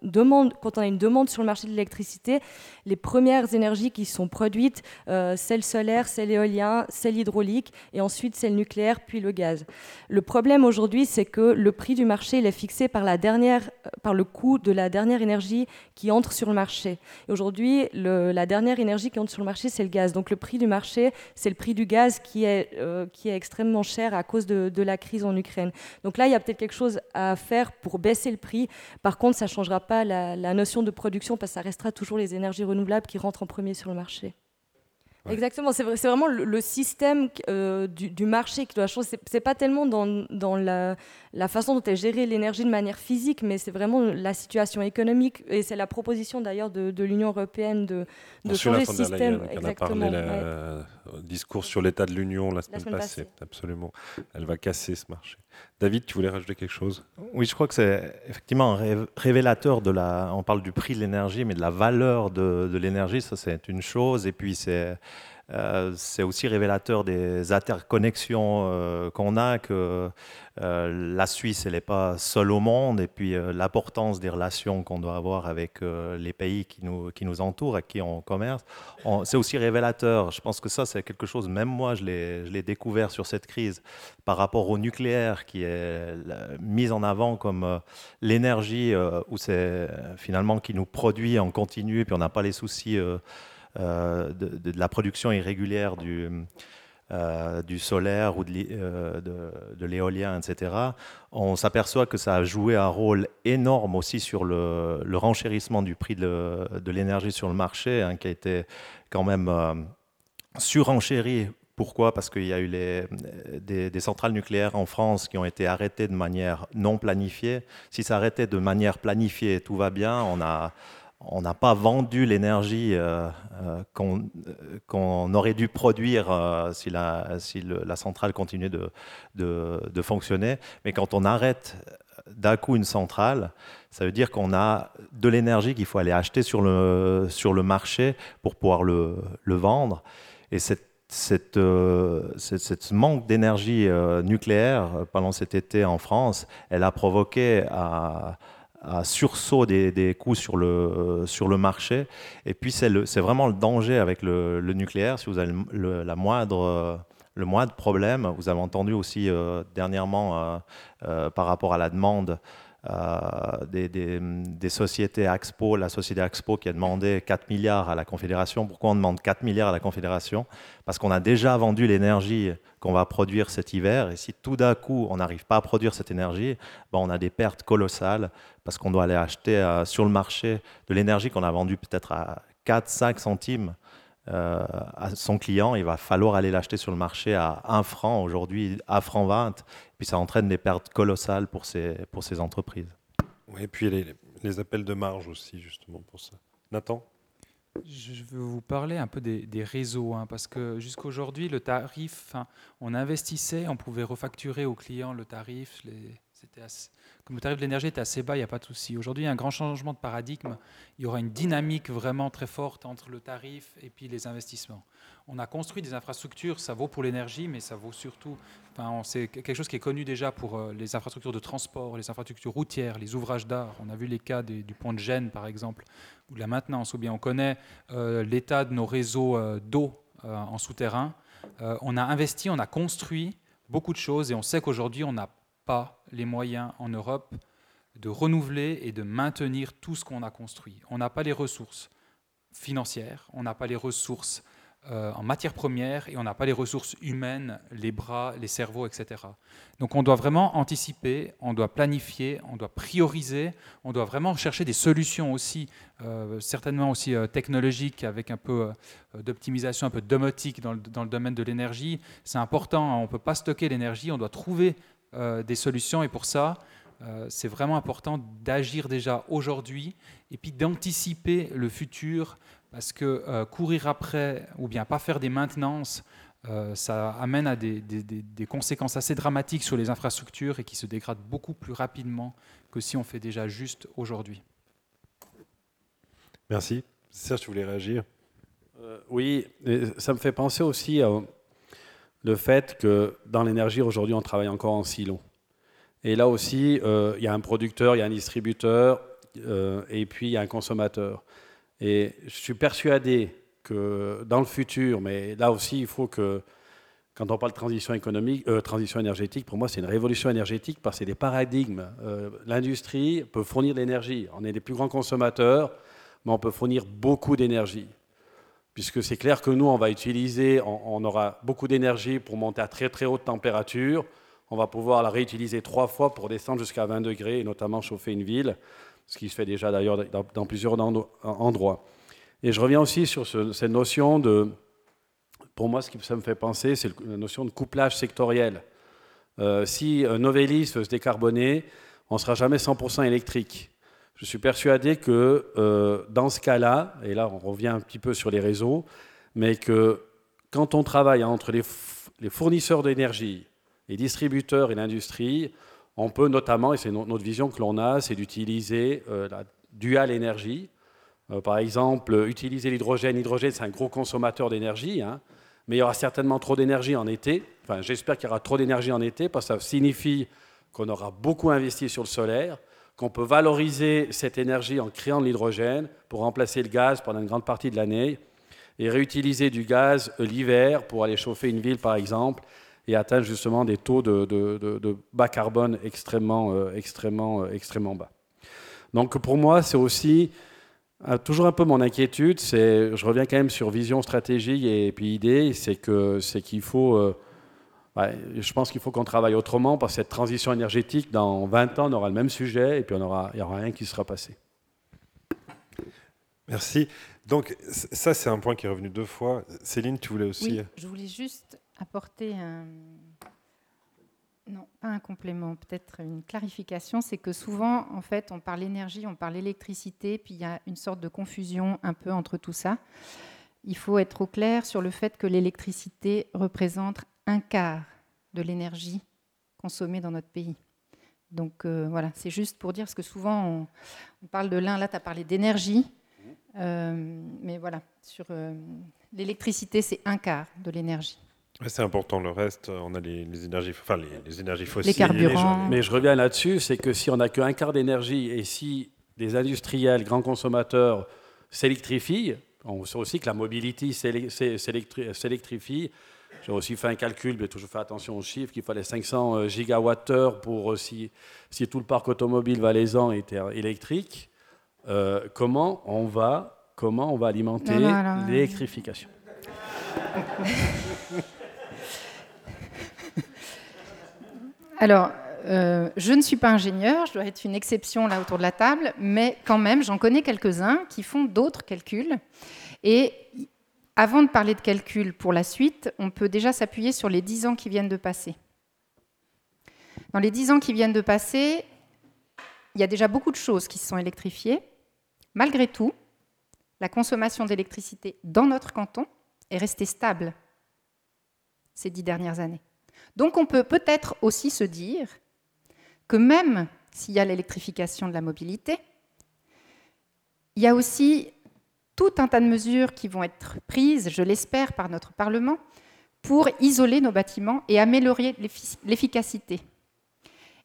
Speaker 4: a une demande sur le marché de l'électricité, les premières énergies qui sont produites, euh, celles solaires, celles éoliennes, celles hydrauliques, et ensuite celles nucléaires, puis le gaz. Le problème aujourd'hui, c'est que le prix du marché il est fixé par, la dernière, par le coût de la dernière énergie qui entre sur le marché. Aujourd'hui, la dernière énergie qui entre sur le marché, c'est le gaz. Donc le prix du marché, c'est le prix du gaz qui est, euh, qui est extrêmement cher à cause de, la crise en Ukraine. Donc là, il y a peut-être quelque chose à faire pour baisser le prix. Par contre, ça ne changera pas la, notion de production parce que ça restera toujours les énergies renouvelables qui rentrent en premier sur le marché. Exactement, c'est vraiment le, système euh, du, marché qui doit changer. C'est pas tellement dans, dans la, la, façon dont est gérée l'énergie de manière physique, mais c'est vraiment la situation économique. Et c'est la proposition d'ailleurs de, de l'Union européenne de, de changer ce système.
Speaker 2: On a parlé le discours sur l'état de l'Union la, semaine passée. Absolument. Elle va casser ce marché. David, tu voulais rajouter quelque chose?
Speaker 5: Oui, je crois que c'est effectivement un révélateur de la. On parle du prix de l'énergie, mais de la valeur de, de l'énergie, ça c'est une chose. Et puis c'est euh, c'est aussi révélateur des interconnexions euh, qu'on a, que euh, la Suisse, elle n'est pas seule au monde, et puis l'importance des relations qu'on doit avoir avec les pays qui nous, qui nous entourent, avec qui on commerce, c'est aussi révélateur. Je pense que ça, c'est quelque chose, même moi, je l'ai découvert sur cette crise, par rapport au nucléaire, qui est mis en avant comme l'énergie, où c'est finalement qui nous produit en continu, et puis on n'a pas les soucis euh, de, la production irrégulière du, euh, du solaire ou de, euh, de l'éolien, etc., on s'aperçoit que ça a joué un rôle énorme aussi sur le, renchérissement du prix de, l'énergie sur le marché, hein, qui a été quand même surenchéri pourquoi? Parce qu'il y a eu les, des, des, centrales nucléaires en France qui ont été arrêtées de manière non planifiée. Si ça arrêtait de manière planifiée, tout va bien. On a, on n'a pas vendu l'énergie euh, euh, euh, qu'on aurait dû produire si, la, centrale continuait de, fonctionner. Mais quand on arrête d'un coup une centrale, ça veut dire qu'on a de l'énergie qu'il faut aller acheter sur le, marché pour pouvoir le, vendre. Et cette, manque d'énergie nucléaire pendant cet été en France, elle a provoqué à, un sursaut des, coûts sur le, sur le marché. Et puis, c'est vraiment le danger avec le, nucléaire. Si vous avez le, moindre, le moindre problème, vous avez entendu aussi euh, dernièrement euh, euh, par rapport à la demande des, des, sociétés Expo, la société Expo qui a demandé 4 milliards à la Confédération. Pourquoi on demande 4 milliards à la Confédération? Parce qu'on a déjà vendu l'énergie qu'on va produire cet hiver. Et si tout d'un coup, on n'arrive pas à produire cette énergie, ben on a des pertes colossales parce qu'on doit aller acheter euh, sur le marché de l'énergie qu'on a vendue peut-être à 4-5 centimes euh, à son client, il va falloir aller l'acheter sur le marché à 1 franc, aujourd'hui à franc 20, puis ça entraîne des pertes colossales pour ces, pour ces entreprises.
Speaker 2: Oui, et puis les, les appels de marge aussi, justement, pour ça. Nathan?
Speaker 3: Je veux vous parler un peu des, des réseaux, hein, parce que jusqu'aujourd'hui, le tarif, on investissait, on pouvait refacturer aux clients le tarif, les, c'était comme le tarif de l'énergie était assez bas, il n'y a pas de souci. Aujourd'hui, il y a un grand changement de paradigme. Il y aura une dynamique vraiment très forte entre le tarif et puis les investissements. On a construit des infrastructures, ça vaut pour l'énergie, mais ça vaut surtout. Enfin, c'est quelque chose qui est connu déjà pour euh, les infrastructures de transport, les infrastructures routières, les ouvrages d'art. On a vu les cas du pont de Gênes, par exemple, ou de la maintenance. Ou bien on connaît euh, l'état de nos réseaux euh, d'eau en souterrain. on a investi, on a construit beaucoup de choses et on sait qu'aujourd'hui, on n'a pas les moyens en Europe de renouveler et de maintenir tout ce qu'on a construit. On n'a pas les ressources financières, on n'a pas les ressources euh, en matière première et on n'a pas les ressources humaines, les bras, les cerveaux, etc. Donc on doit vraiment anticiper, on doit planifier, on doit prioriser, on doit vraiment chercher des solutions aussi, euh, certainement aussi euh, technologiques, avec un peu d'optimisation, un peu domotique dans le, dans le domaine de l'énergie. C'est important, on ne peut pas stocker l'énergie, on doit trouver euh, des solutions. Et pour ça, euh, c'est vraiment important d'agir déjà aujourd'hui et puis d'anticiper le futur parce que euh, courir après ou bien pas faire des maintenances, ça amène à des, des, conséquences assez dramatiques sur les infrastructures et qui se dégradent beaucoup plus rapidement que si on fait déjà juste aujourd'hui.
Speaker 2: Merci. Serge, tu voulais réagir?
Speaker 7: Oui, ça me fait penser aussi à le fait que dans l'énergie, aujourd'hui, on travaille encore en silo. Et là aussi, euh, il y a un producteur, il y a un distributeur, euh, et puis il y a un consommateur. Et je suis persuadé que dans le futur, mais là aussi, il faut que, quand on parle de transition économique, euh, transition énergétique, pour moi, c'est une révolution énergétique parce que c'est des paradigmes. L'industrie peut fournir de l'énergie. On est les plus grands consommateurs, mais on peut fournir beaucoup d'énergie puisque c'est clair que nous, on va utiliser, on, aura beaucoup d'énergie pour monter à très très haute température. On va pouvoir la réutiliser trois fois pour descendre jusqu'à 20 degrés et notamment chauffer une ville, ce qui se fait déjà d'ailleurs dans, plusieurs endroits. Et je reviens aussi sur cette notion de pour moi, ce qui ça me fait penser, c'est la notion de couplage sectoriel. Euh, si Novelis veut se décarboner, on ne sera jamais 100% électrique. Je suis persuadé que euh, dans ce cas-là, et là on revient un petit peu sur les réseaux, mais que quand on travaille entre les, fournisseurs d'énergie, les distributeurs et l'industrie, on peut notamment, et c'est notre vision que l'on a, c'est d'utiliser euh, la dual énergie. Euh, par exemple, utiliser l'hydrogène. L'hydrogène, c'est un gros consommateur d'énergie, hein, mais il y aura certainement trop d'énergie en été. Enfin, j'espère qu'il y aura trop d'énergie en été, parce que ça signifie qu'on aura beaucoup investi sur le solaire qu'on peut valoriser cette énergie en créant de l'hydrogène pour remplacer le gaz pendant une grande partie de l'année et réutiliser du gaz l'hiver pour aller chauffer une ville, par exemple, et atteindre justement des taux de, bas carbone extrêmement, euh, extrêmement, euh, extrêmement bas. Donc pour moi, c'est aussi euh, toujours un peu mon inquiétude, je reviens quand même sur vision, stratégie et puis idée, c'est, c'est qu'il faut je pense qu'il faut qu'on travaille autrement parce que cette transition énergétique, dans 20 ans, on aura le même sujet et puis on aura, il n'y aura rien qui sera passé.
Speaker 2: Merci. Donc ça, c'est un point qui est revenu deux fois. Céline, tu voulais aussi...
Speaker 6: Oui, je voulais juste apporter un... Non, pas un complément, peut-être une clarification. C'est que souvent, en fait, on parle énergie, on parle électricité, puis il y a une sorte de confusion un peu entre tout ça. Il faut être au clair sur le fait que l'électricité représente un quart de l'énergie consommée dans notre pays. Donc euh, voilà, c'est juste pour dire, parce que souvent on, parle de l'un, là tu as parlé d'énergie, euh, mais voilà, sur euh, l'électricité c'est un quart de l'énergie.
Speaker 2: c'est important, le reste, on a les, énergies, enfin, les, énergies fossiles.
Speaker 6: Les carburants.
Speaker 7: Mais je reviens là-dessus, c'est que si on n'a qu'un quart d'énergie et si des industriels, grands consommateurs s'électrifient, on sait aussi que la mobilité s'électrifie, j'ai aussi fait un calcul, mais toujours fait attention aux chiffres, qu'il fallait 500 euh, gigawattheures pour si, si tout le parc automobile valaisan était électrique. Euh, comment on va comment on va alimenter l'électrification? <laughs>
Speaker 6: Alors, euh, je ne suis pas ingénieur, je dois être une exception là autour de la table, mais quand même, j'en connais quelques-uns qui font d'autres calculs. Et avant de parler de calcul pour la suite, on peut déjà s'appuyer sur les 10 ans qui viennent de passer. Dans les 10 ans qui viennent de passer, il y a déjà beaucoup de choses qui se sont électrifiées. Malgré tout, la consommation d'électricité dans notre canton est restée stable ces dix dernières années. Donc on peut peut-être aussi se dire que même s'il y a l'électrification de la mobilité, il y a aussi tout un tas de mesures qui vont être prises, je l'espère, par notre Parlement pour isoler nos bâtiments et améliorer l'efficacité.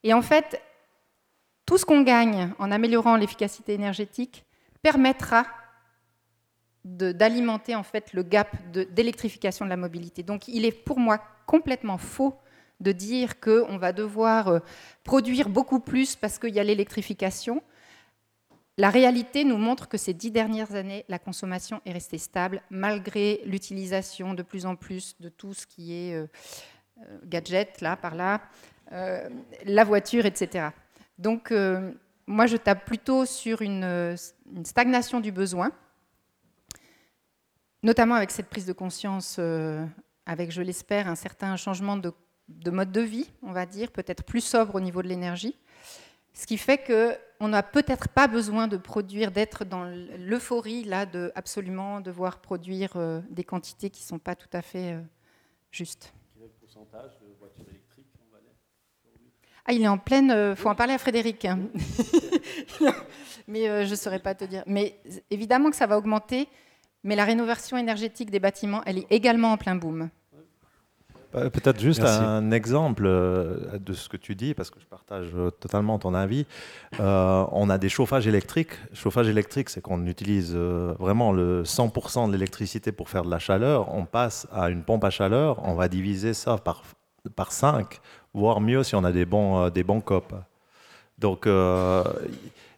Speaker 6: Et en fait, tout ce qu'on gagne en améliorant l'efficacité énergétique permettra d'alimenter en fait le gap d'électrification de, la mobilité. Donc il est pour moi complètement faux de dire qu'on va devoir euh, produire beaucoup plus parce qu'il y a l'électrification. La réalité nous montre que ces dix dernières années, la consommation est restée stable malgré l'utilisation de plus en plus de tout ce qui est euh, euh, gadget, là, par là, euh, la voiture, etc. Donc, moi, je tape plutôt sur une, stagnation du besoin, notamment avec cette prise de conscience, avec, je l'espère, un certain changement de, de mode de vie, on va dire, peut-être plus sobre au niveau de l'énergie. Ce qui fait qu'on n'a peut-être pas besoin de produire, d'être dans l'euphorie là, de absolument devoir produire euh, des quantités qui ne sont pas tout à fait euh, justes.
Speaker 7: Quel est le pourcentage de voitures électriques en Valais
Speaker 6: Ah, il est en pleine. Il euh, faut en parler à Frédéric. Hein. <laughs> mais je ne saurais pas te dire. Mais évidemment que ça va augmenter. Mais la rénovation énergétique des bâtiments, elle est également en plein boom.
Speaker 5: Euh, peut-être juste un exemple euh, de ce que tu dis, parce que je partage euh, totalement ton avis. on a des chauffages électriques. Chauffage électrique, c'est qu'on utilise vraiment le 100% de l'électricité pour faire de la chaleur. On passe à une pompe à chaleur, on va diviser ça par, par 5, voire mieux si on a des bons, des bons COP. Donc,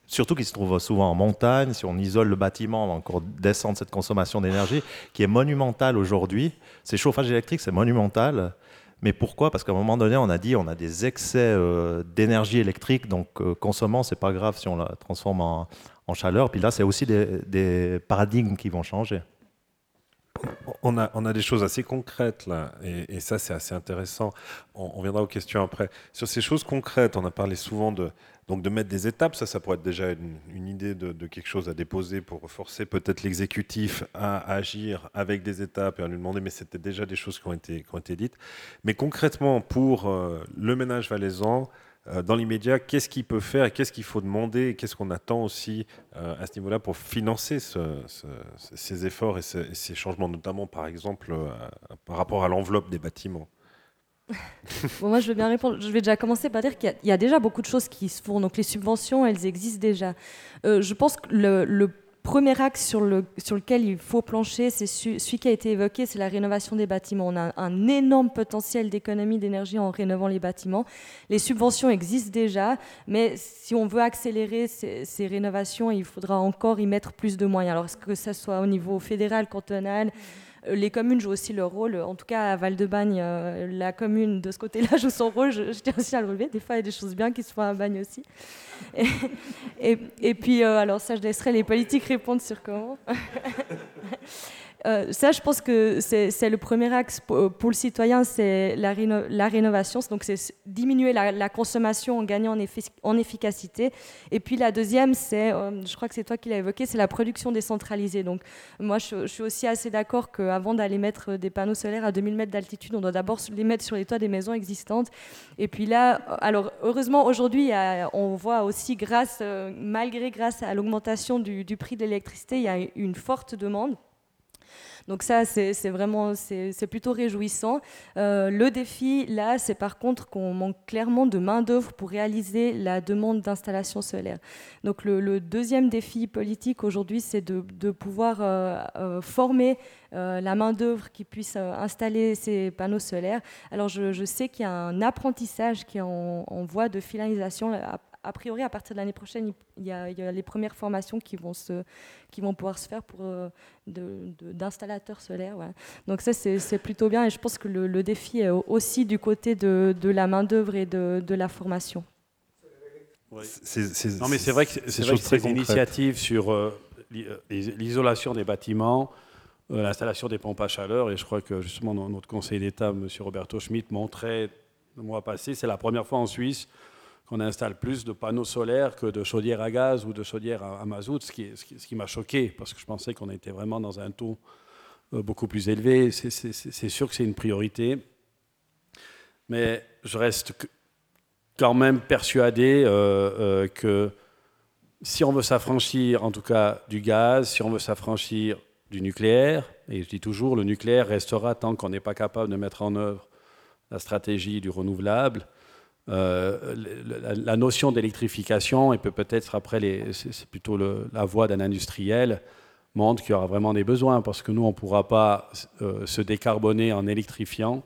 Speaker 5: surtout qu'il se trouve souvent en montagne, si on isole le bâtiment, on va encore descendre cette consommation d'énergie, qui est monumentale aujourd'hui. Ces chauffages électriques, c'est monumental. Mais pourquoi? Parce qu'à un moment donné, on a dit on a des excès euh, d'énergie électrique, donc euh, consommant, c'est pas grave si on la transforme en, chaleur. Puis là, c'est aussi des, paradigmes qui vont changer.
Speaker 2: on a, on a des choses assez concrètes là, et, ça c'est assez intéressant. On, viendra aux questions après. Sur ces choses concrètes, on a parlé souvent de, donc de mettre des étapes, ça, pourrait être déjà une, idée de, quelque chose à déposer pour forcer peut-être l'exécutif à, agir avec des étapes et à lui demander, mais c'était déjà des choses qui ont été, dites. Mais concrètement, pour euh, le ménage valaisan, euh, dans l'immédiat, qu'est-ce qu'il peut faire et qu'est-ce qu'il faut demander et qu'est-ce qu'on attend aussi euh, à ce niveau-là pour financer ces efforts et ces, changements, notamment par exemple par rapport à l'enveloppe des bâtiments? <laughs>
Speaker 4: moi, je veux bien répondre. Je vais déjà commencer par dire qu'il y, a déjà beaucoup de choses qui se font. Donc, les subventions, elles existent déjà. je pense que le, premier axe sur, le, sur lequel il faut plancher, c'est celui qui a été évoqué, c'est la rénovation des bâtiments. On a un énorme potentiel d'économie d'énergie en rénovant les bâtiments. Les subventions existent déjà, mais si on veut accélérer ces, rénovations, il faudra encore y mettre plus de moyens. Alors que ce soit au niveau fédéral, cantonal, euh, les communes jouent aussi leur rôle. En tout cas, à Val-de-Bagne, euh, la commune de ce côté-là <laughs> joue son rôle. Je, tiens aussi à le relever. Des fois, il y a des choses bien qui se font à Bagne aussi. Et, puis, euh, alors ça, je laisserai les politiques répondre sur comment. <laughs> Euh, ça, je pense que c'est le premier axe pour, le citoyen, c'est la, rénovation. Donc, c'est diminuer la, consommation en gagnant en, efficacité. Et puis, la deuxième, c'est, euh, je crois que c'est toi qui l'as évoqué, c'est la production décentralisée. Donc, moi, je, suis aussi assez d'accord qu'avant d'aller mettre des panneaux solaires à 2000 mètres d'altitude, on doit d'abord les mettre sur les toits des maisons existantes. Et puis là, alors, heureusement, aujourd'hui, on voit aussi, euh, malgré grâce à l'augmentation du prix de l'électricité, il y a une forte demande. Donc ça, c'est vraiment, c'est plutôt réjouissant. Euh, le défi, là, c'est par contre qu'on manque clairement de main-d'œuvre pour réaliser la demande d'installation solaire. Donc le, deuxième défi politique aujourd'hui, c'est de, pouvoir euh, euh, former la main-d'œuvre qui puisse installer ces panneaux solaires. Alors je, sais qu'il y a un apprentissage qui est en, en voie de finalisation a priori, à partir de l'année prochaine, il y, a, les premières formations qui vont, se, qui vont pouvoir se faire pour euh, d'installateurs solaires. Donc ça, c'est plutôt bien. Et je pense que le, défi est aussi du côté de, la main-d'œuvre et de, la formation.
Speaker 7: non, mais c'est vrai que ces initiatives sur euh, euh, l'isolation des bâtiments, l'installation des pompes à chaleur, et je crois que justement notre conseil d'État, M. Roberto Schmitt, montrait le mois passé, c'est la première fois en Suisse qu'on installe plus de panneaux solaires que de chaudières à gaz ou de chaudières à, mazout, ce qui, m'a choqué, parce que je pensais qu'on était vraiment dans un taux euh, beaucoup plus élevé. C'est sûr que c'est une priorité. Mais je reste quand même persuadé euh, euh, que si on veut s'affranchir, en tout cas du gaz, si on veut s'affranchir du nucléaire, et je dis toujours, le nucléaire restera tant qu'on n'est pas capable de mettre en œuvre la stratégie du renouvelable, euh, la, notion d'électrification, et peut peut-être après, c'est plutôt la voie d'un industriel, montre qu'il y aura vraiment des besoins, parce que nous, on ne pourra pas euh, se décarboner en électrifiant,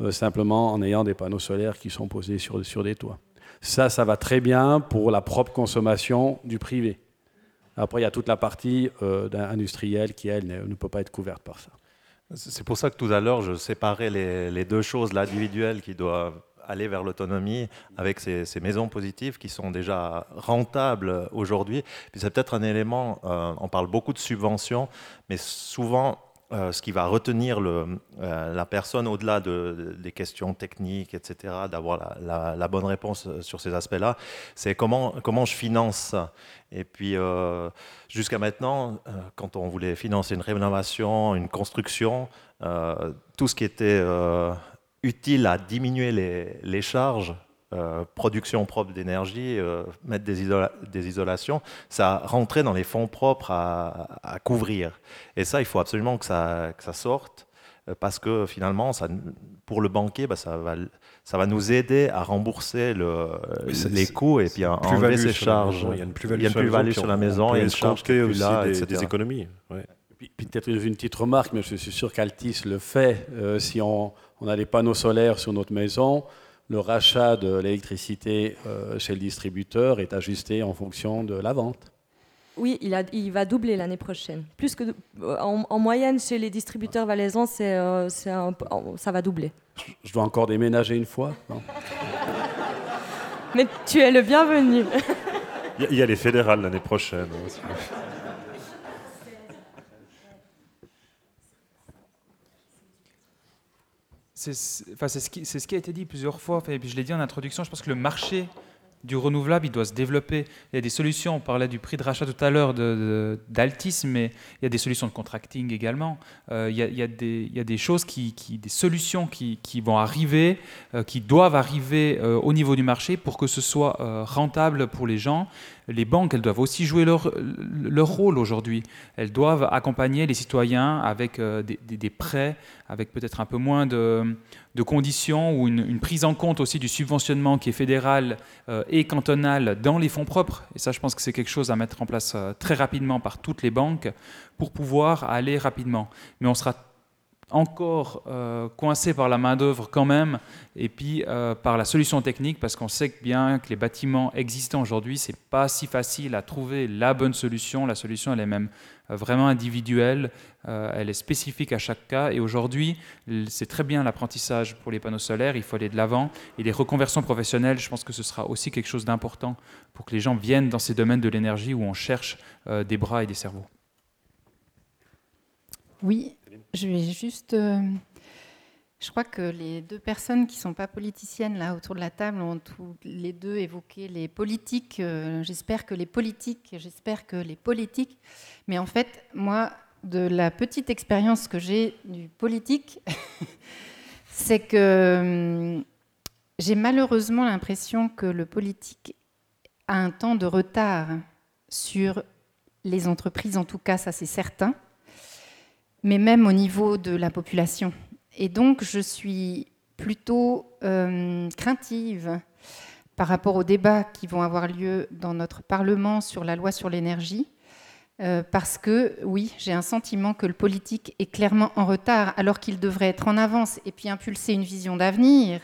Speaker 7: euh, simplement en ayant des panneaux solaires qui sont posés sur, sur des toits. Ça, ça va très bien pour la propre consommation du privé. Après, il y a toute la partie industrielle qui, elle, ne, peut pas être couverte par ça.
Speaker 5: C'est pour ça que tout à l'heure, je séparais les, les deux choses, l'individuel qui doit aller vers l'autonomie avec ces, maisons positives qui sont déjà rentables aujourd'hui. Puis c'est peut-être un élément, euh, on parle beaucoup de subventions, mais souvent euh, ce qui va retenir euh, la personne au-delà de, des questions techniques, etc., d'avoir la, bonne réponse sur ces aspects-là, c'est comment, je finance. Et puis, jusqu'à maintenant, quand on voulait financer une rénovation, une construction, tout ce qui était utile à diminuer les, charges, euh, production propre d'énergie, euh, mettre des, des, isolations, ça rentrait dans les fonds propres à, couvrir. Et ça, il faut absolument que ça, que ça sorte, euh, parce que finalement, ça, pour le banquier, bah, ça, va, ça va nous aider à rembourser le, les coûts et puis à enlever ces charges.
Speaker 2: Il y a une plus-value sur, la maison, il y a une charge aussi là, des, des, économies. Ouais.
Speaker 7: Puis, peut-être une petite remarque, mais je suis sûr qu'Altis le fait. si on, on a des panneaux solaires sur notre maison, le rachat de l'électricité euh, chez le distributeur est ajusté en fonction de la vente.
Speaker 4: Oui, il, a, il va doubler l'année prochaine. Plus que euh, en, moyenne chez les distributeurs valaisans, c'est, euh, ça va doubler.
Speaker 7: Je dois encore déménager une fois.
Speaker 4: Mais tu es le bienvenu.
Speaker 2: Il y a les fédérales l'année prochaine.
Speaker 3: C'est ce, qui, a été dit plusieurs fois, et puis je l'ai dit en introduction, je pense que le marché du renouvelable, il doit se développer. Il y a des solutions, on parlait du prix de rachat tout à l'heure d'Altis, mais il y a des solutions de contracting également. Euh, il, y a, des, choses, qui, des solutions qui, qui vont arriver, euh, qui doivent arriver euh, au niveau du marché pour que ce soit rentable pour les gens les banques, elles doivent aussi jouer leur, rôle aujourd'hui. Elles doivent accompagner les citoyens avec euh, des, prêts, avec peut-être un peu moins de, conditions ou une, prise en compte aussi du subventionnement qui est fédéral euh, et cantonal dans les fonds propres. Et ça, je pense que c'est quelque chose à mettre en place euh, très rapidement par toutes les banques pour pouvoir aller rapidement. Mais on sera encore euh, coincé par la main-d'œuvre quand même, et puis euh, par la solution technique, parce qu'on sait bien que les bâtiments existants aujourd'hui, c'est pas si facile à trouver la bonne solution. La solution, elle est même euh, vraiment individuelle, elle est spécifique à chaque cas, et aujourd'hui, c'est très bien l'apprentissage pour les panneaux solaires, il faut aller de l'avant, et les reconversions professionnelles, je pense que ce sera aussi quelque chose d'important pour que les gens viennent dans ces domaines de l'énergie où on cherche des bras et des cerveaux.
Speaker 6: Oui, je vais juste. Euh, je crois que les deux personnes qui ne sont pas politiciennes là autour de la table ont tous les deux évoqué les politiques. Euh, j'espère que les politiques, j'espère que les politiques. Mais en fait, moi, de la petite expérience que j'ai du politique, <laughs> c'est que hum, j'ai malheureusement l'impression que le politique a un temps de retard sur les entreprises, en tout cas, ça c'est certain mais même au niveau de la population. Et donc, je suis plutôt euh, craintive par rapport aux débats qui vont avoir lieu dans notre Parlement sur la loi sur l'énergie, euh, parce que oui, j'ai un sentiment que le politique est clairement en retard, alors qu'il devrait être en avance et puis impulser une vision d'avenir.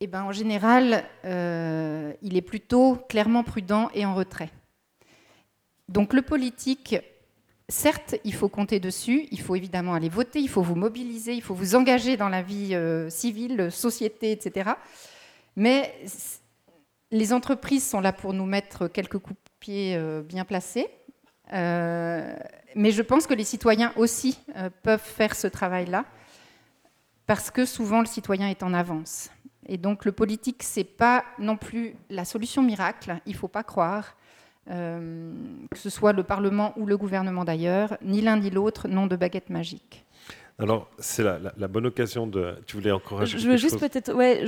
Speaker 6: Eh ben, en général, euh, il est plutôt clairement prudent et en retrait. Donc le politique certes, il faut compter dessus, il faut évidemment aller voter, il faut vous mobiliser, il faut vous engager dans la vie euh, civile, société, etc. Mais les entreprises sont là pour nous mettre quelques coups de pied euh, bien placés. Euh, mais je pense que les citoyens aussi peuvent faire ce travail-là, parce que souvent le citoyen est en avance. Et donc le politique, c'est pas non plus la solution miracle, il faut pas croire. Euh, que ce soit le Parlement ou le gouvernement d'ailleurs, ni l'un ni l'autre n'ont de baguette magique.
Speaker 2: Alors, c'est la, la, bonne occasion de. Tu voulais encourager
Speaker 4: Je veux juste peut-être. Ouais,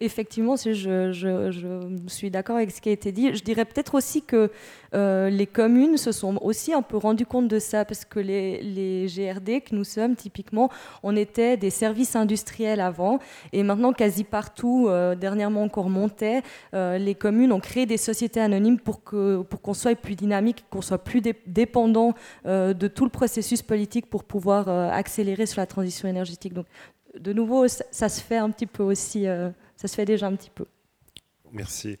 Speaker 4: effectivement, si je, je, je, suis d'accord avec ce qui a été dit, je dirais peut-être aussi que euh, les communes se sont aussi un peu rendues compte de ça, parce que les, les, GRD que nous sommes, typiquement, on était des services industriels avant, et maintenant, quasi partout, euh, dernièrement encore montait, euh, les communes ont créé des sociétés anonymes pour qu'on pour qu'on soit plus dynamique, qu'on soit plus dépendant de tout le processus politique pour pouvoir accélérer sur la transition énergétique. Donc, de nouveau, ça, se fait un petit peu aussi, euh, ça se fait déjà un petit peu.
Speaker 2: Merci.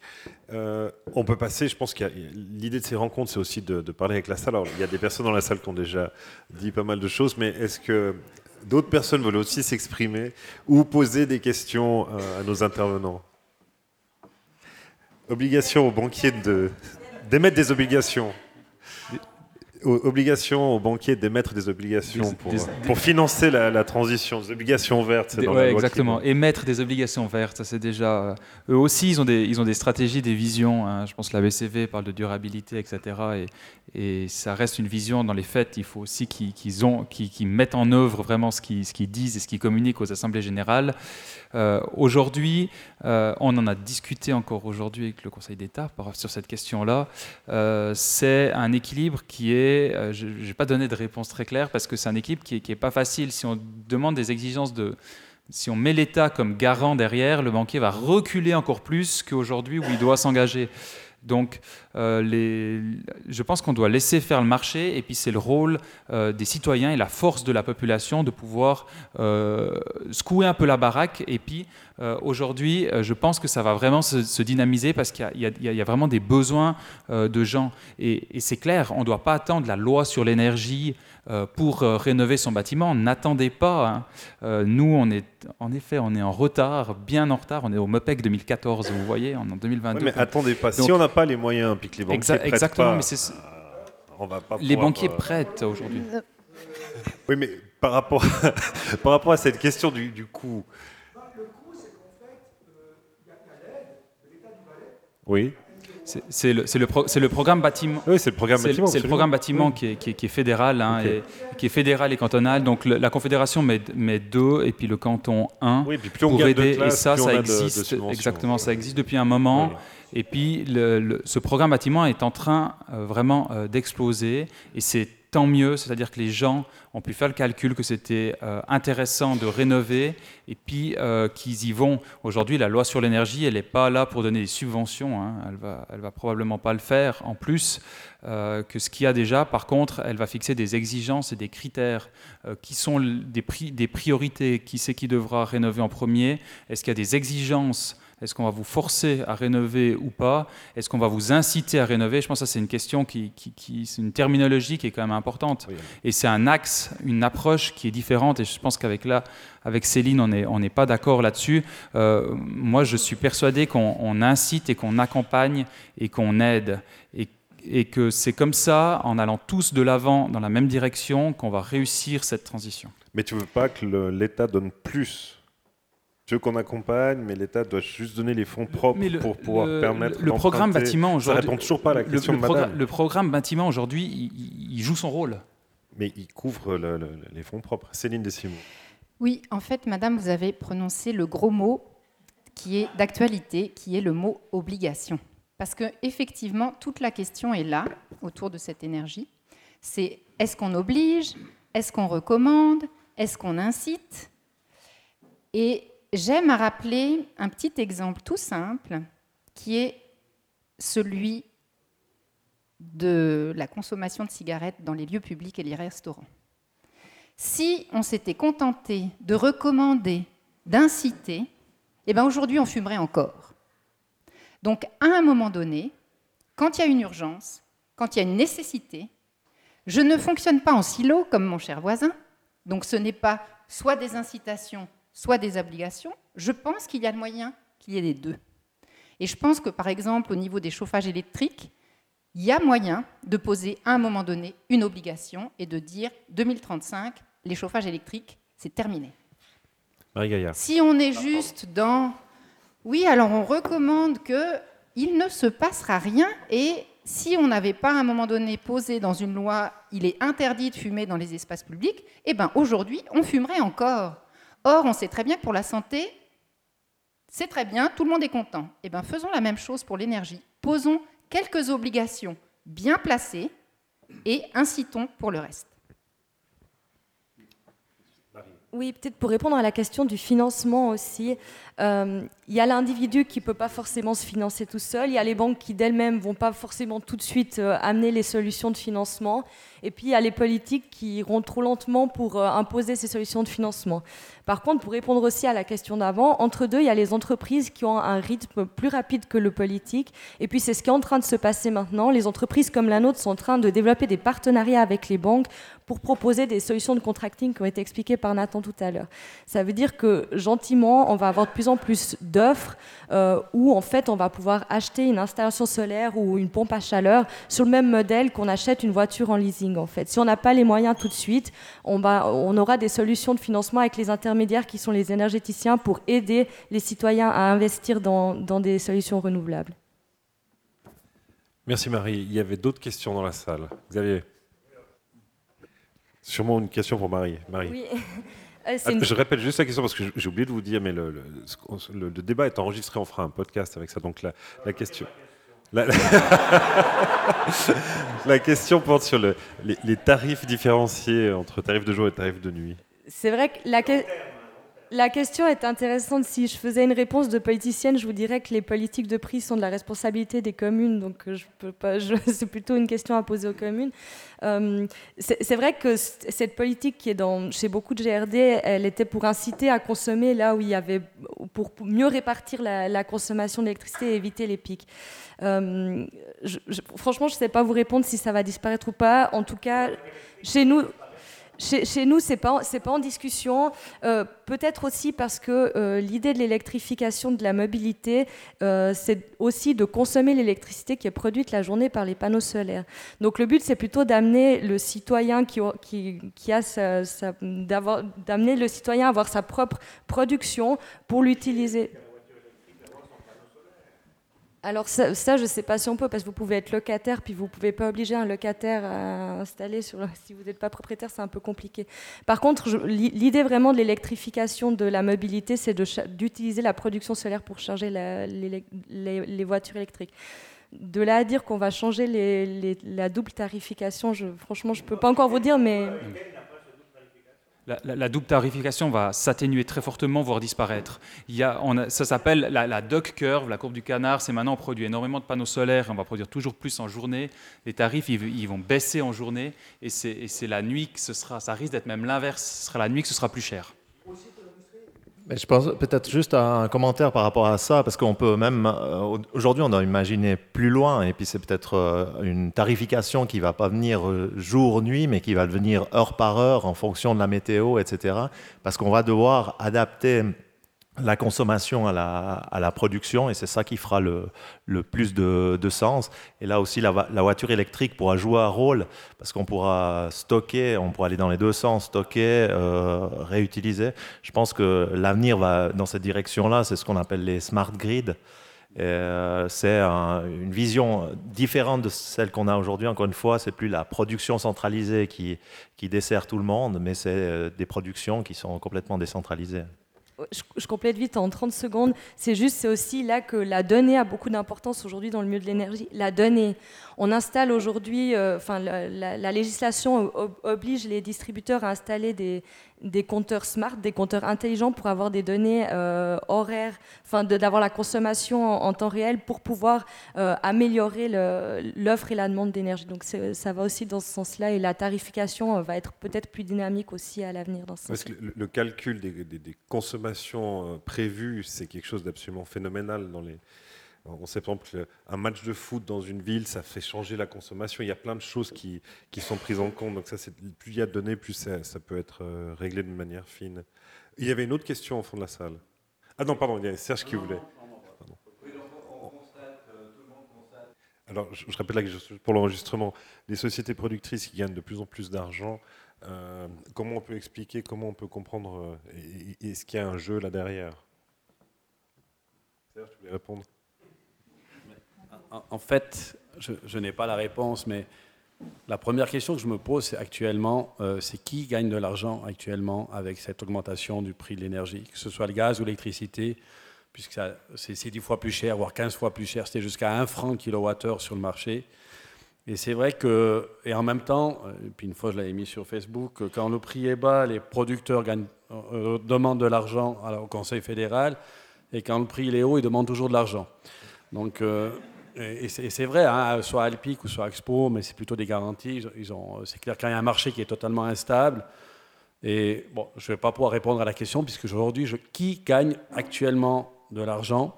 Speaker 2: Euh, on peut passer, je pense que l'idée de ces rencontres, c'est aussi de, parler avec la salle. Il y a des personnes dans la salle qui ont déjà dit pas mal de choses, mais est-ce que d'autres personnes veulent aussi s'exprimer ou poser des questions euh, à nos intervenants? Obligation aux banquiers d'émettre des obligations obligation aux banquiers d'émettre des obligations pour, pour financer la, transition, des obligations vertes.
Speaker 3: Des, ouais, exactement. Émettre des obligations vertes, ça c'est déjà. Euh, eux aussi, ils ont des, ils ont des stratégies, des visions. Hein. Je pense que la BCV parle de durabilité, etc. Et, et ça reste une vision. Dans les faits, il faut aussi qu'ils ont, qu'ils mettent en œuvre vraiment ce qu'ils, disent et ce qu'ils communiquent aux assemblées générales. Euh, aujourd'hui, euh, on en a discuté encore aujourd'hui avec le Conseil d'État sur cette question-là. Euh, c'est un équilibre qui est, je n'ai pas donné de réponse très claire parce que c'est un équilibre qui n'est pas facile. Si on demande des exigences de, si on met l'État comme garant derrière, le banquier va reculer encore plus qu'aujourd'hui où il doit s'engager. Donc, euh, je pense qu'on doit laisser faire le marché, et puis c'est le rôle euh, des citoyens et la force de la population de pouvoir euh, secouer un peu la baraque. Et puis, aujourd'hui, je pense que ça va vraiment se, dynamiser parce qu'il y, a vraiment des besoins de gens. Et, et c'est clair, on ne doit pas attendre la loi sur l'énergie euh, pour euh, rénover son bâtiment. N'attendez pas. Hein. Euh, nous, on est, en effet, on est en retard, bien en retard. On est au MEPEC 2014, vous voyez, en 2022.
Speaker 2: mais attendez pas. si on n'a pas les moyens, puis que les banquiers prêtent
Speaker 3: exactement,
Speaker 2: pas,
Speaker 3: mais c'est, on va pas les banquiers prêtent aujourd'hui.
Speaker 2: Oui, mais par rapport, <laughs> par rapport à cette question du, du coût. Le coût, c'est qu'en fait, il y a l'aide de l'État du Valais. Oui.
Speaker 3: C'est le, le, le, programme bâtiment.
Speaker 2: Oui, c'est le programme bâtiment.
Speaker 3: C'est le programme bâtiment qui, est, qui, qui, est, fédéral, hein, et, qui est fédéral et cantonal. Donc la Confédération met, met, deux et puis le canton un
Speaker 2: oui, puis plus on pour aider.
Speaker 3: et ça, ça existe. exactement, ça existe depuis un moment. Oui. Et puis le, ce programme bâtiment est en train euh, vraiment euh, d'exploser et c'est tant mieux, c'est-à-dire que les gens ont pu faire le calcul que c'était euh, intéressant de rénover et puis euh, qu'ils y vont. Aujourd'hui, la loi sur l'énergie, elle n'est pas là pour donner des subventions, hein. elle elle va probablement pas le faire en plus euh, que ce qu'il y a déjà. Par contre, elle va fixer des exigences et des critères qui sont des, des priorités. Qui c'est qui devra rénover en premier? Est-ce qu'il y a des exigences est-ce qu'on va vous forcer à rénover ou pas? Est-ce qu'on va vous inciter à rénover? Je pense que c'est une question qui, qui, c'est une terminologie qui est quand même importante. Et c'est un axe, une approche qui est différente. Et je pense qu'avec là, avec Céline, on n'est on pas d'accord là-dessus. Euh, moi, je suis persuadé qu'on incite et qu'on accompagne et qu'on aide. Et, et que c'est comme ça, en allant tous de l'avant dans la même direction, qu'on va réussir cette transition.
Speaker 2: Mais tu veux pas que l'État donne plus tu veux qu'on accompagne, mais l'État doit juste donner les fonds propres pour pouvoir permettre.
Speaker 3: Le programme bâtiment aujourd'hui.
Speaker 2: Ça répond toujours pas à la question
Speaker 3: le,
Speaker 2: de madame.
Speaker 3: Le programme bâtiment aujourd'hui, il, joue son rôle.
Speaker 2: Mais il couvre les fonds propres. Céline Dessimon.
Speaker 6: Oui, en fait, madame, vous avez prononcé le gros mot qui est d'actualité, qui est le mot obligation. Parce que effectivement, toute la question est là, autour de cette énergie. C'est est-ce qu'on oblige? Est-ce qu'on recommande? Est-ce qu'on incite? Et j'aime à rappeler un petit exemple tout simple qui est celui de la consommation de cigarettes dans les lieux publics et les restaurants. Si on s'était contenté de recommander, d'inciter, eh ben aujourd'hui on fumerait encore. Donc à un moment donné, quand il y a une urgence, quand il y a une nécessité, je ne fonctionne pas en silo comme mon cher voisin. Donc ce n'est pas soit des incitations, soit des obligations, je pense qu'il y a le moyen qu'il y ait les deux. Et je pense que, par exemple, au niveau des chauffages électriques, il y a moyen de poser à un moment donné une obligation et de dire 2035, les chauffages électriques, c'est terminé.
Speaker 2: Marie
Speaker 6: Si on est juste dans oui, alors on recommande que il ne se passera rien et si on n'avait pas à un moment donné posé dans une loi il est interdit de fumer dans les espaces publics, eh ben aujourd'hui on fumerait encore. Or, on sait très bien que pour la santé, c'est très bien, tout le monde est content. Eh bien, faisons la même chose pour l'énergie. Posons quelques obligations bien placées et incitons pour le reste.
Speaker 4: Oui, peut-être pour répondre à la question du financement aussi. Euh, il y a l'individu qui ne peut pas forcément se financer tout seul. Il y a les banques qui d'elles-mêmes ne vont pas forcément tout de suite euh, amener les solutions de financement. Et puis il y a les politiques qui iront trop lentement pour euh, imposer ces solutions de financement. Par contre, pour répondre aussi à la question d'avant, entre deux, il y a les entreprises qui ont un rythme plus rapide que le politique. Et puis c'est ce qui est en train de se passer maintenant. Les entreprises comme la nôtre sont en train de développer des partenariats avec les banques pour proposer des solutions de contracting qui ont été expliquées par Nathan tout à l'heure. Ça veut dire que gentiment, on va avoir de plus en plus d'offres euh, où en fait on va pouvoir acheter une installation solaire ou une pompe à chaleur sur le même modèle qu'on achète une voiture en leasing en fait. Si on n'a pas les moyens tout de suite, on, va, on aura des solutions de financement avec les intermédiaires qui sont les énergéticiens pour aider les citoyens à investir dans, dans des solutions renouvelables.
Speaker 2: Merci Marie. Il y avait d'autres questions dans la salle. Xavier Sûrement une question pour Marie. Marie.
Speaker 4: Oui. <laughs>
Speaker 2: Euh, je répète juste la question parce que j'ai oublié de vous dire, mais le, le, débat est enregistré, on fera un podcast avec ça. Donc la, la question. <laughs> La, question porte sur le, les, les, tarifs différenciés entre tarifs de jour et tarifs de nuit.
Speaker 4: C'est vrai que la, la question est intéressante. Si je faisais une réponse de politicienne, je vous dirais que les politiques de prix sont de la responsabilité des communes, donc euh, je peux pas. <laughs> C'est plutôt une question à poser aux communes. Euh, c'est vrai que cette politique qui est dans, chez beaucoup de GRD, elle était pour inciter à consommer là où il y avait, pour mieux répartir la, consommation d'électricité et éviter les pics. Euh, franchement, je ne sais pas vous répondre si ça va disparaître ou pas. En tout cas, chez nous, chez, nous, ce n'est pas, pas en discussion. Euh, peut-être aussi parce que euh, l'idée de l'électrification de la mobilité, euh, c'est aussi de consommer l'électricité qui est produite la journée par les panneaux solaires. Donc le but, c'est plutôt d'amener le citoyen qui, qui, qui a d'amener le citoyen à avoir sa propre production pour l'utiliser. Alors ça, je ne sais pas si on peut, parce que vous pouvez être locataire, puis vous ne pouvez pas obliger un locataire à installer, sur si vous n'êtes pas propriétaire, c'est un peu compliqué. Par contre, l'idée vraiment de l'électrification de la mobilité, c'est d'utiliser la production solaire pour charger les, voitures électriques. De là à dire qu'on va changer la double tarification, franchement, je ne peux pas encore vous dire, mais...
Speaker 3: La, double tarification va s'atténuer très fortement, voire disparaître. Ça s'appelle la, la, duck curve, la courbe du canard. C'est maintenant on produit énormément de panneaux solaires, on va produire toujours plus en journée. Les tarifs, ils, vont baisser en journée, et c'est la nuit que ce sera, ça risque d'être même l'inverse. Ce sera la nuit que ce sera plus cher
Speaker 5: je pense peut-être juste un commentaire par rapport à ça, parce qu'on peut même, euh, aujourd'hui, on a imaginé plus loin, et puis c'est peut-être euh, une tarification qui va pas venir euh, jour-nuit, mais qui va venir heure par heure en fonction de la météo, etc. Parce qu'on va devoir adapter la consommation à la, production et c'est ça qui fera le, plus de, sens. Et là aussi, la, voiture électrique pourra jouer un rôle parce qu'on pourra stocker, on pourra aller dans les deux sens, stocker, euh, réutiliser. Je pense que l'avenir va dans cette direction-là, c'est ce qu'on appelle les smart grids. Euh, c'est une vision différente de celle qu'on a aujourd'hui. Encore une fois, c'est plus la production centralisée qui, qui dessert tout le monde, mais c'est euh, des productions qui sont complètement décentralisées
Speaker 4: je, complète vite en 30 secondes. C'est juste, c'est aussi là que la donnée a beaucoup d'importance aujourd'hui dans le milieu de l'énergie. La donnée. On installe aujourd'hui, euh, enfin, la, législation oblige les distributeurs à installer des, des compteurs smart, des compteurs intelligents pour avoir des données euh, horaires, enfin d'avoir la consommation en, temps réel pour pouvoir euh, améliorer l'offre et la demande d'énergie. Donc ça va aussi dans ce sens-là et la tarification euh, va être peut-être plus dynamique aussi à l'avenir dans ce
Speaker 2: Parce que le, calcul des, des consommations prévues, c'est quelque chose d'absolument phénoménal dans les, on sait par exemple qu'un match de foot dans une ville, ça fait changer la consommation. Il y a plein de choses qui, qui sont prises en compte. Donc ça, plus il y a de données, plus ça, peut être euh, réglé de manière fine. Il y avait une autre question au fond de la salle. Ah non, pardon, il y a Serge qui voulait. Alors, je, répète là que pour l'enregistrement, les sociétés productrices qui gagnent de plus en plus d'argent, euh, comment on peut expliquer, comment on peut comprendre, euh, est-ce qu'il y a un jeu là derrière? Serge, tu voulais répondre?
Speaker 7: En fait, je, n'ai pas la réponse, mais la première question que je me pose actuellement, euh, c'est qui gagne de l'argent actuellement avec cette augmentation du prix de l'énergie, que ce soit le gaz ou l'électricité, puisque c'est 10 fois plus cher, voire 15 fois plus cher, c'était jusqu'à 1 franc kilowattheure sur le marché. Et c'est vrai que, et en même temps, euh, et puis une fois je l'avais mis sur Facebook, quand le prix est bas, les producteurs euh, demandent de l'argent au Conseil fédéral, et quand le prix est haut, ils demandent toujours de l'argent. Donc, et c'est vrai, hein, soit Alpic ou soit Expo, mais c'est plutôt des garanties. Ils c'est clair qu'il y a un marché qui est totalement instable. Et bon, je ne vais pas pouvoir répondre à la question, puisque aujourd'hui, qui gagne actuellement de l'argent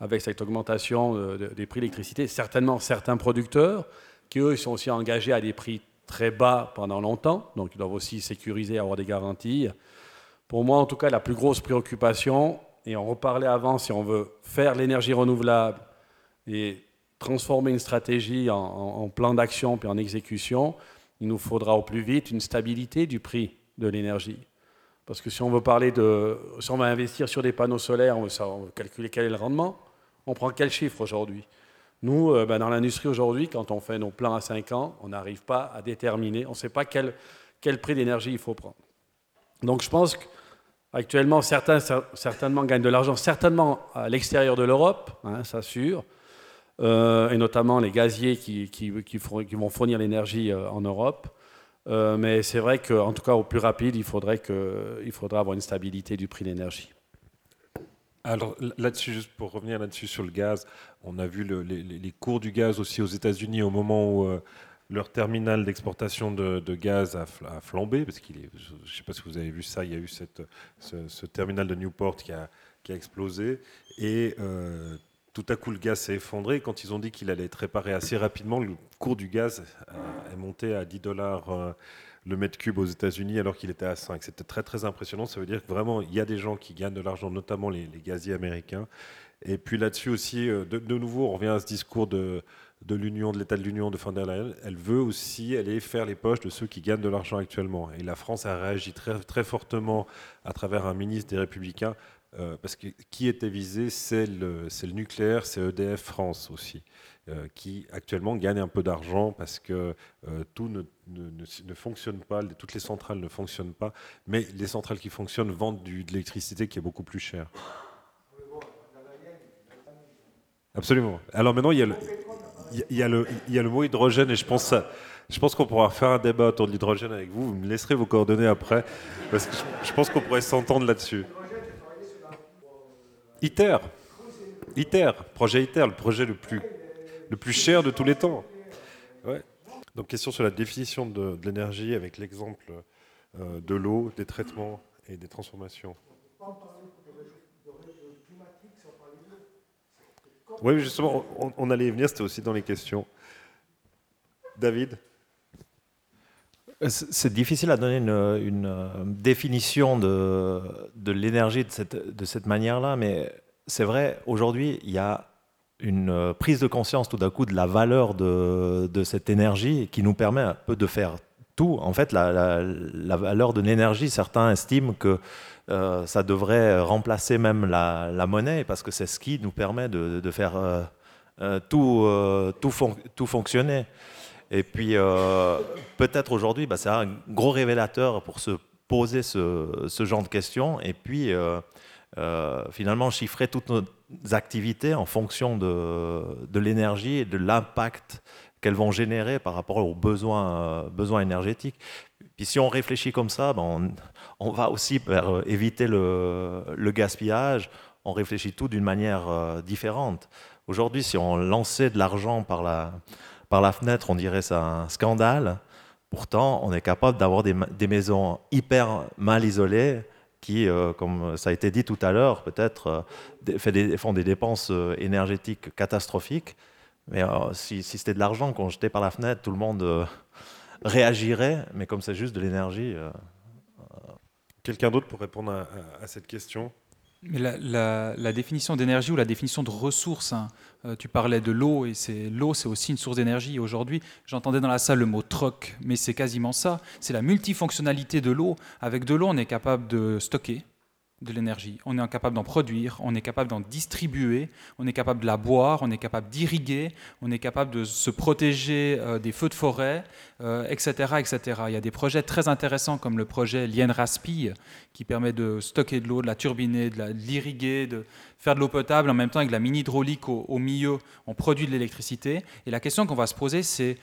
Speaker 7: avec cette augmentation des prix d'électricité? Certainement certains producteurs, qui eux sont aussi engagés à des prix très bas pendant longtemps, donc ils doivent aussi sécuriser, avoir des garanties. Pour moi, en tout cas, la plus grosse préoccupation, et on reparlait avant, si on veut faire l'énergie renouvelable et transformer une stratégie en, plan d'action puis en exécution, il nous faudra au plus vite une stabilité du prix de l'énergie. Parce que si on veut parler de, si on va investir sur des panneaux solaires, on veut, calculer quel est le rendement, on prend quel chiffre aujourd'hui? Nous, euh, ben, dans l'industrie aujourd'hui, quand on fait nos plans à 5 ans, on n'arrive pas à déterminer, on ne sait pas quel, quel prix d'énergie il faut prendre. Donc je pense qu'actuellement, certains certainement gagnent de l'argent, certainement à l'extérieur de l'Europe, hein, ça sûr. Euh, et notamment les gaziers qui, qui, vont fournir l'énergie euh, en Europe. Euh, mais c'est vrai qu'en tout cas, au plus rapide, il faudrait, que, il avoir une stabilité du prix de l'énergie.
Speaker 2: Alors là-dessus, juste pour revenir là-dessus sur le gaz, on a vu les, cours du gaz aussi aux États-Unis au moment où leur terminal d'exportation de, gaz a, flambé, parce qu'il est, je ne sais pas si vous avez vu ça, il y a eu cette, ce, terminal de Newport qui a, qui a explosé, et tout à coup, le gaz s'est effondré. Quand ils ont dit qu'il allait être réparé assez rapidement, le cours du gaz est monté à 10 dollars euh, le mètre cube aux États-Unis alors qu'il était à 5. C'était très très impressionnant. Ça veut dire que vraiment, il y a des gens qui gagnent de l'argent, notamment les, gaziers américains. Et puis là-dessus aussi, euh, de, nouveau, on revient à ce discours de, l'Union, de l'État de l'Union de von Leyen. Elle veut aussi aller faire les poches de ceux qui gagnent de l'argent actuellement. Et la France a réagi très, très fortement à travers un ministre des Républicains. Euh, parce que qui était visé, c'est le, nucléaire, c'est EDF France aussi. Euh, qui actuellement gagne un peu d'argent parce que euh, tout ne, ne, fonctionne pas, toutes les centrales ne fonctionnent pas, mais les centrales qui fonctionnent vendent de l'électricité qui est beaucoup plus chère. Absolument. Alors maintenant, il y a le, mot hydrogène et je pense Je pense qu'on pourra faire un débat autour de l'hydrogène avec vous. Vous me laisserez vos coordonnées après, parce que je, pense qu'on pourrait s'entendre là-dessus. ITER, ITER, projet ITER, le projet le plus le plus cher de tous les temps. Donc question sur la définition de, l'énergie avec l'exemple euh, de l'eau, des traitements et des transformations. Oui, justement, on, allait y venir, c'était aussi dans les questions. David?
Speaker 5: C'est difficile à donner une, euh, définition de, l'énergie de cette, manière-là, mais c'est vrai, aujourd'hui, il y a une euh, prise de conscience tout d'un coup de la valeur de, cette énergie qui nous permet un peu de faire tout. En fait, la, valeur de l'énergie, certains estiment que euh, ça devrait remplacer même la, monnaie parce que c'est ce qui nous permet de, faire euh, tout, tout, fonctionner. Et puis, peut-être aujourd'hui, bah, c'est un gros révélateur pour se poser ce, genre de questions. Et puis, finalement, chiffrer toutes nos activités en fonction de, l'énergie et de l'impact qu'elles vont générer par rapport aux besoins, euh, énergétiques. Puis si on réfléchit comme ça, ben on, va aussi euh, éviter le, le, gaspillage, on réfléchit tout d'une manière euh, différente. Aujourd'hui, si on lançait de l'argent par la, par la fenêtre, on dirait c'est un scandale. Pourtant, on est capable d'avoir des, maisons hyper mal isolées, qui, euh, comme ça a été dit tout à l'heure, peut-être euh, font des dépenses euh, énergétiques catastrophiques. Mais si, c'était de l'argent qu'on jetait par la fenêtre, tout le monde <laughs> réagirait. Mais comme c'est juste de l'énergie.
Speaker 2: Quelqu'un d'autre pour répondre à cette question?
Speaker 3: La, définition d'énergie ou la définition de ressources, hein, euh, tu parlais de l'eau, et c'est l'eau, c'est aussi une source d'énergie. Aujourd'hui, j'entendais dans la salle le mot troc, mais c'est quasiment ça. C'est la multifonctionnalité de l'eau. Avec de l'eau, on est capable de stocker, de l'énergie. On est capable d'en produire, on est capable d'en distribuer, on est capable de la boire, on est capable d'irriguer, on est capable de se protéger euh, des feux de forêt, etc., euh, etc. Il y a des projets très intéressants comme le projet Lien Raspi qui permet de stocker de l'eau, de la turbiner, de l'irriguer, de faire de l'eau potable en même temps avec la mini hydraulique au, milieu, on produit de l'électricité. Et la question qu'on va se poser, c'est,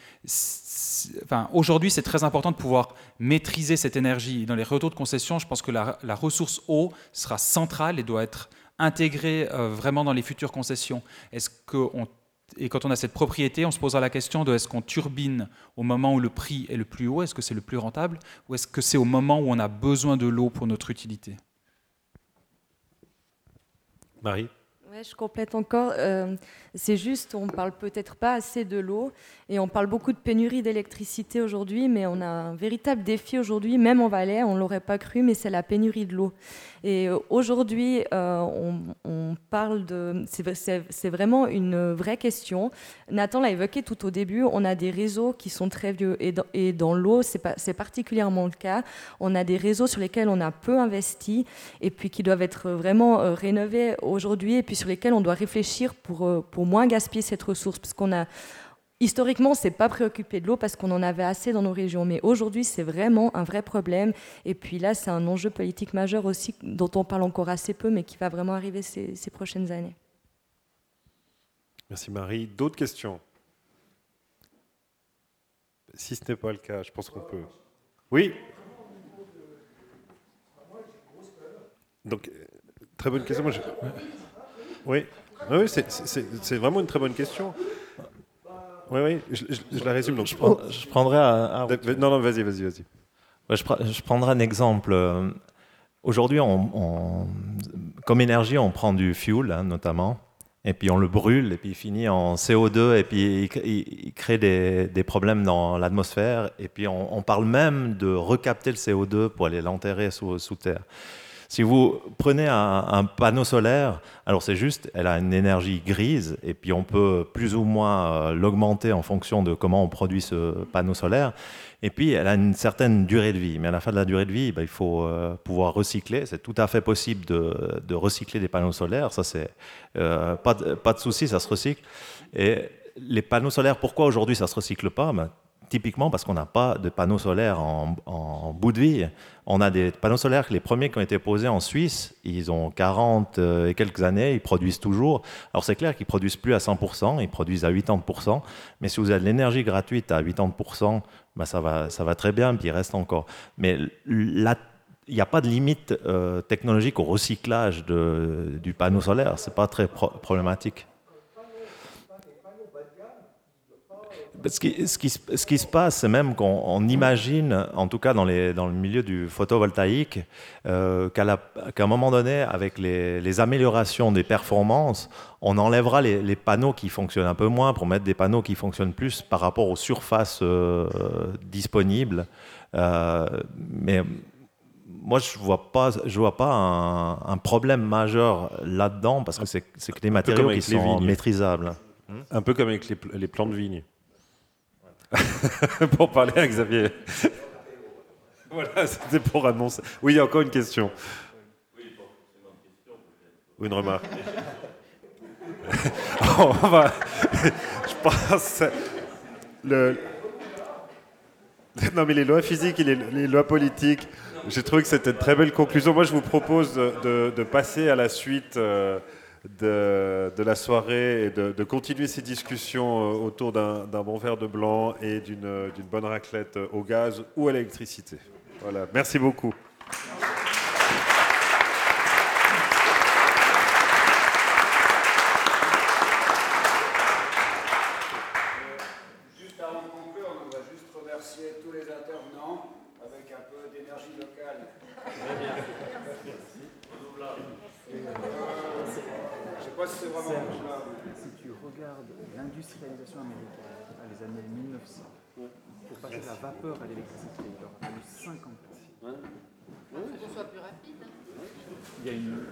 Speaker 3: enfin, aujourd'hui, c'est très important de pouvoir maîtriser cette énergie. Dans les retours de concession, je pense que la, ressource eau sera centrale et doit être intégrée euh, vraiment dans les futures concessions. Est-ce qu'on et quand on a cette propriété, on se posera la question de est-ce qu'on turbine au moment où le prix est le plus haut, est-ce que c'est le plus rentable, ou est-ce que c'est au moment où on a besoin de l'eau pour notre utilité?
Speaker 2: Marie?
Speaker 4: Je complète encore. Euh, c'est juste, on parle peut-être pas assez de l'eau et on parle beaucoup de pénurie d'électricité aujourd'hui, mais on a un véritable défi aujourd'hui, même en Valais, on l'aurait pas cru, mais c'est la pénurie de l'eau. Et euh, aujourd'hui, euh, on, parle de. C'est vraiment une vraie question. Nathan l'a évoqué tout au début. On a des réseaux qui sont très vieux. Et dans, l'eau, c'est particulièrement le cas. On a des réseaux sur lesquels on a peu investi et puis qui doivent être vraiment euh, rénovés aujourd'hui et puis sur lesquels on doit réfléchir pour moins gaspiller cette ressource. Parce qu'on a Historiquement, c'est pas préoccupé de l'eau parce qu'on en avait assez dans nos régions, mais aujourd'hui, c'est vraiment un vrai problème. Et puis là, c'est un enjeu politique majeur aussi dont on parle encore assez peu, mais qui va vraiment arriver ces, prochaines années.
Speaker 2: Merci Marie. D'autres questions? Si ce n'est pas le cas, je pense qu'on peut. Oui? Donc, très bonne question. Oui, oui c'est vraiment une très bonne question. Oui, oui, je, la résume. Donc
Speaker 5: je, je prendrai un,
Speaker 2: Non, non, vas-y, vas-y, vas-y.
Speaker 5: je, prendrai un exemple. Aujourd'hui, on, comme énergie, on prend du fuel, hein, notamment. et puis on le brûle, et puis il finit en CO2, et puis il, crée des, des, problèmes dans l'atmosphère, et puis on, parle même de recapter le CO2 pour aller l'enterrer sous, sous terre. Si vous prenez un, panneau solaire, alors c'est juste, elle a une énergie grise, et puis on peut plus ou moins euh, l'augmenter en fonction de comment on produit ce panneau solaire. Et puis, elle a une certaine durée de vie. Mais à la fin de la durée de vie, ben, il faut euh, pouvoir recycler. C'est tout à fait possible de, recycler des panneaux solaires. Ça, c'est euh, pas, de, souci, ça se recycle. Et les panneaux solaires, pourquoi aujourd'hui ça se recycle pas? Ben, Typiquement parce qu'on n'a pas de panneaux solaires en, bout de vie. On a des panneaux solaires, les premiers qui ont été posés en Suisse, ils ont 40 euh, et quelques années, ils produisent toujours. Alors c'est clair qu'ils produisent plus à 100%, ils produisent à 80%, mais si vous avez de l'énergie gratuite à 80%, ben ça, va, ça va très bien, puis il reste encore. Mais il n'y a pas de limite euh, technologique au recyclage du panneau solaire, ce n'est pas très problématique. Ce qui, ce, qui, ce qui, se passe, c'est même qu'on imagine, en tout cas dans, les, dans, le milieu du photovoltaïque, euh, qu'à un moment donné, avec les, les, améliorations des performances, on enlèvera les, les, panneaux qui fonctionnent un peu moins pour mettre des panneaux qui fonctionnent plus par rapport aux surfaces euh, disponibles. Euh, mais moi, je ne vois pas, je vois pas un, un problème majeur là-dedans parce que c'est que des matériaux qui sont maîtrisables.
Speaker 2: Un peu comme avec les, les plants de vigne. <laughs> pour parler à Xavier. voilà, c'était pour annoncer. Oui, il y a encore une question. Ou une remarque. <laughs> On va, je pense. Le, non, mais les lois physiques et les, lois politiques, j'ai trouvé que c'était une très belle conclusion. Moi, je vous propose de, passer à la suite. Euh, de, la soirée et de, continuer ces discussions euh, autour d'un bon verre de blanc et d'une bonne raclette au gaz ou à l'électricité. Voilà, merci beaucoup.
Speaker 8: l'industrialisation américaine, dans les années 1900, pour passer de la vapeur à l'électricité, il aura fallu 50 ans.
Speaker 9: Il faut qu'on soit plus rapide.
Speaker 8: Il y a une.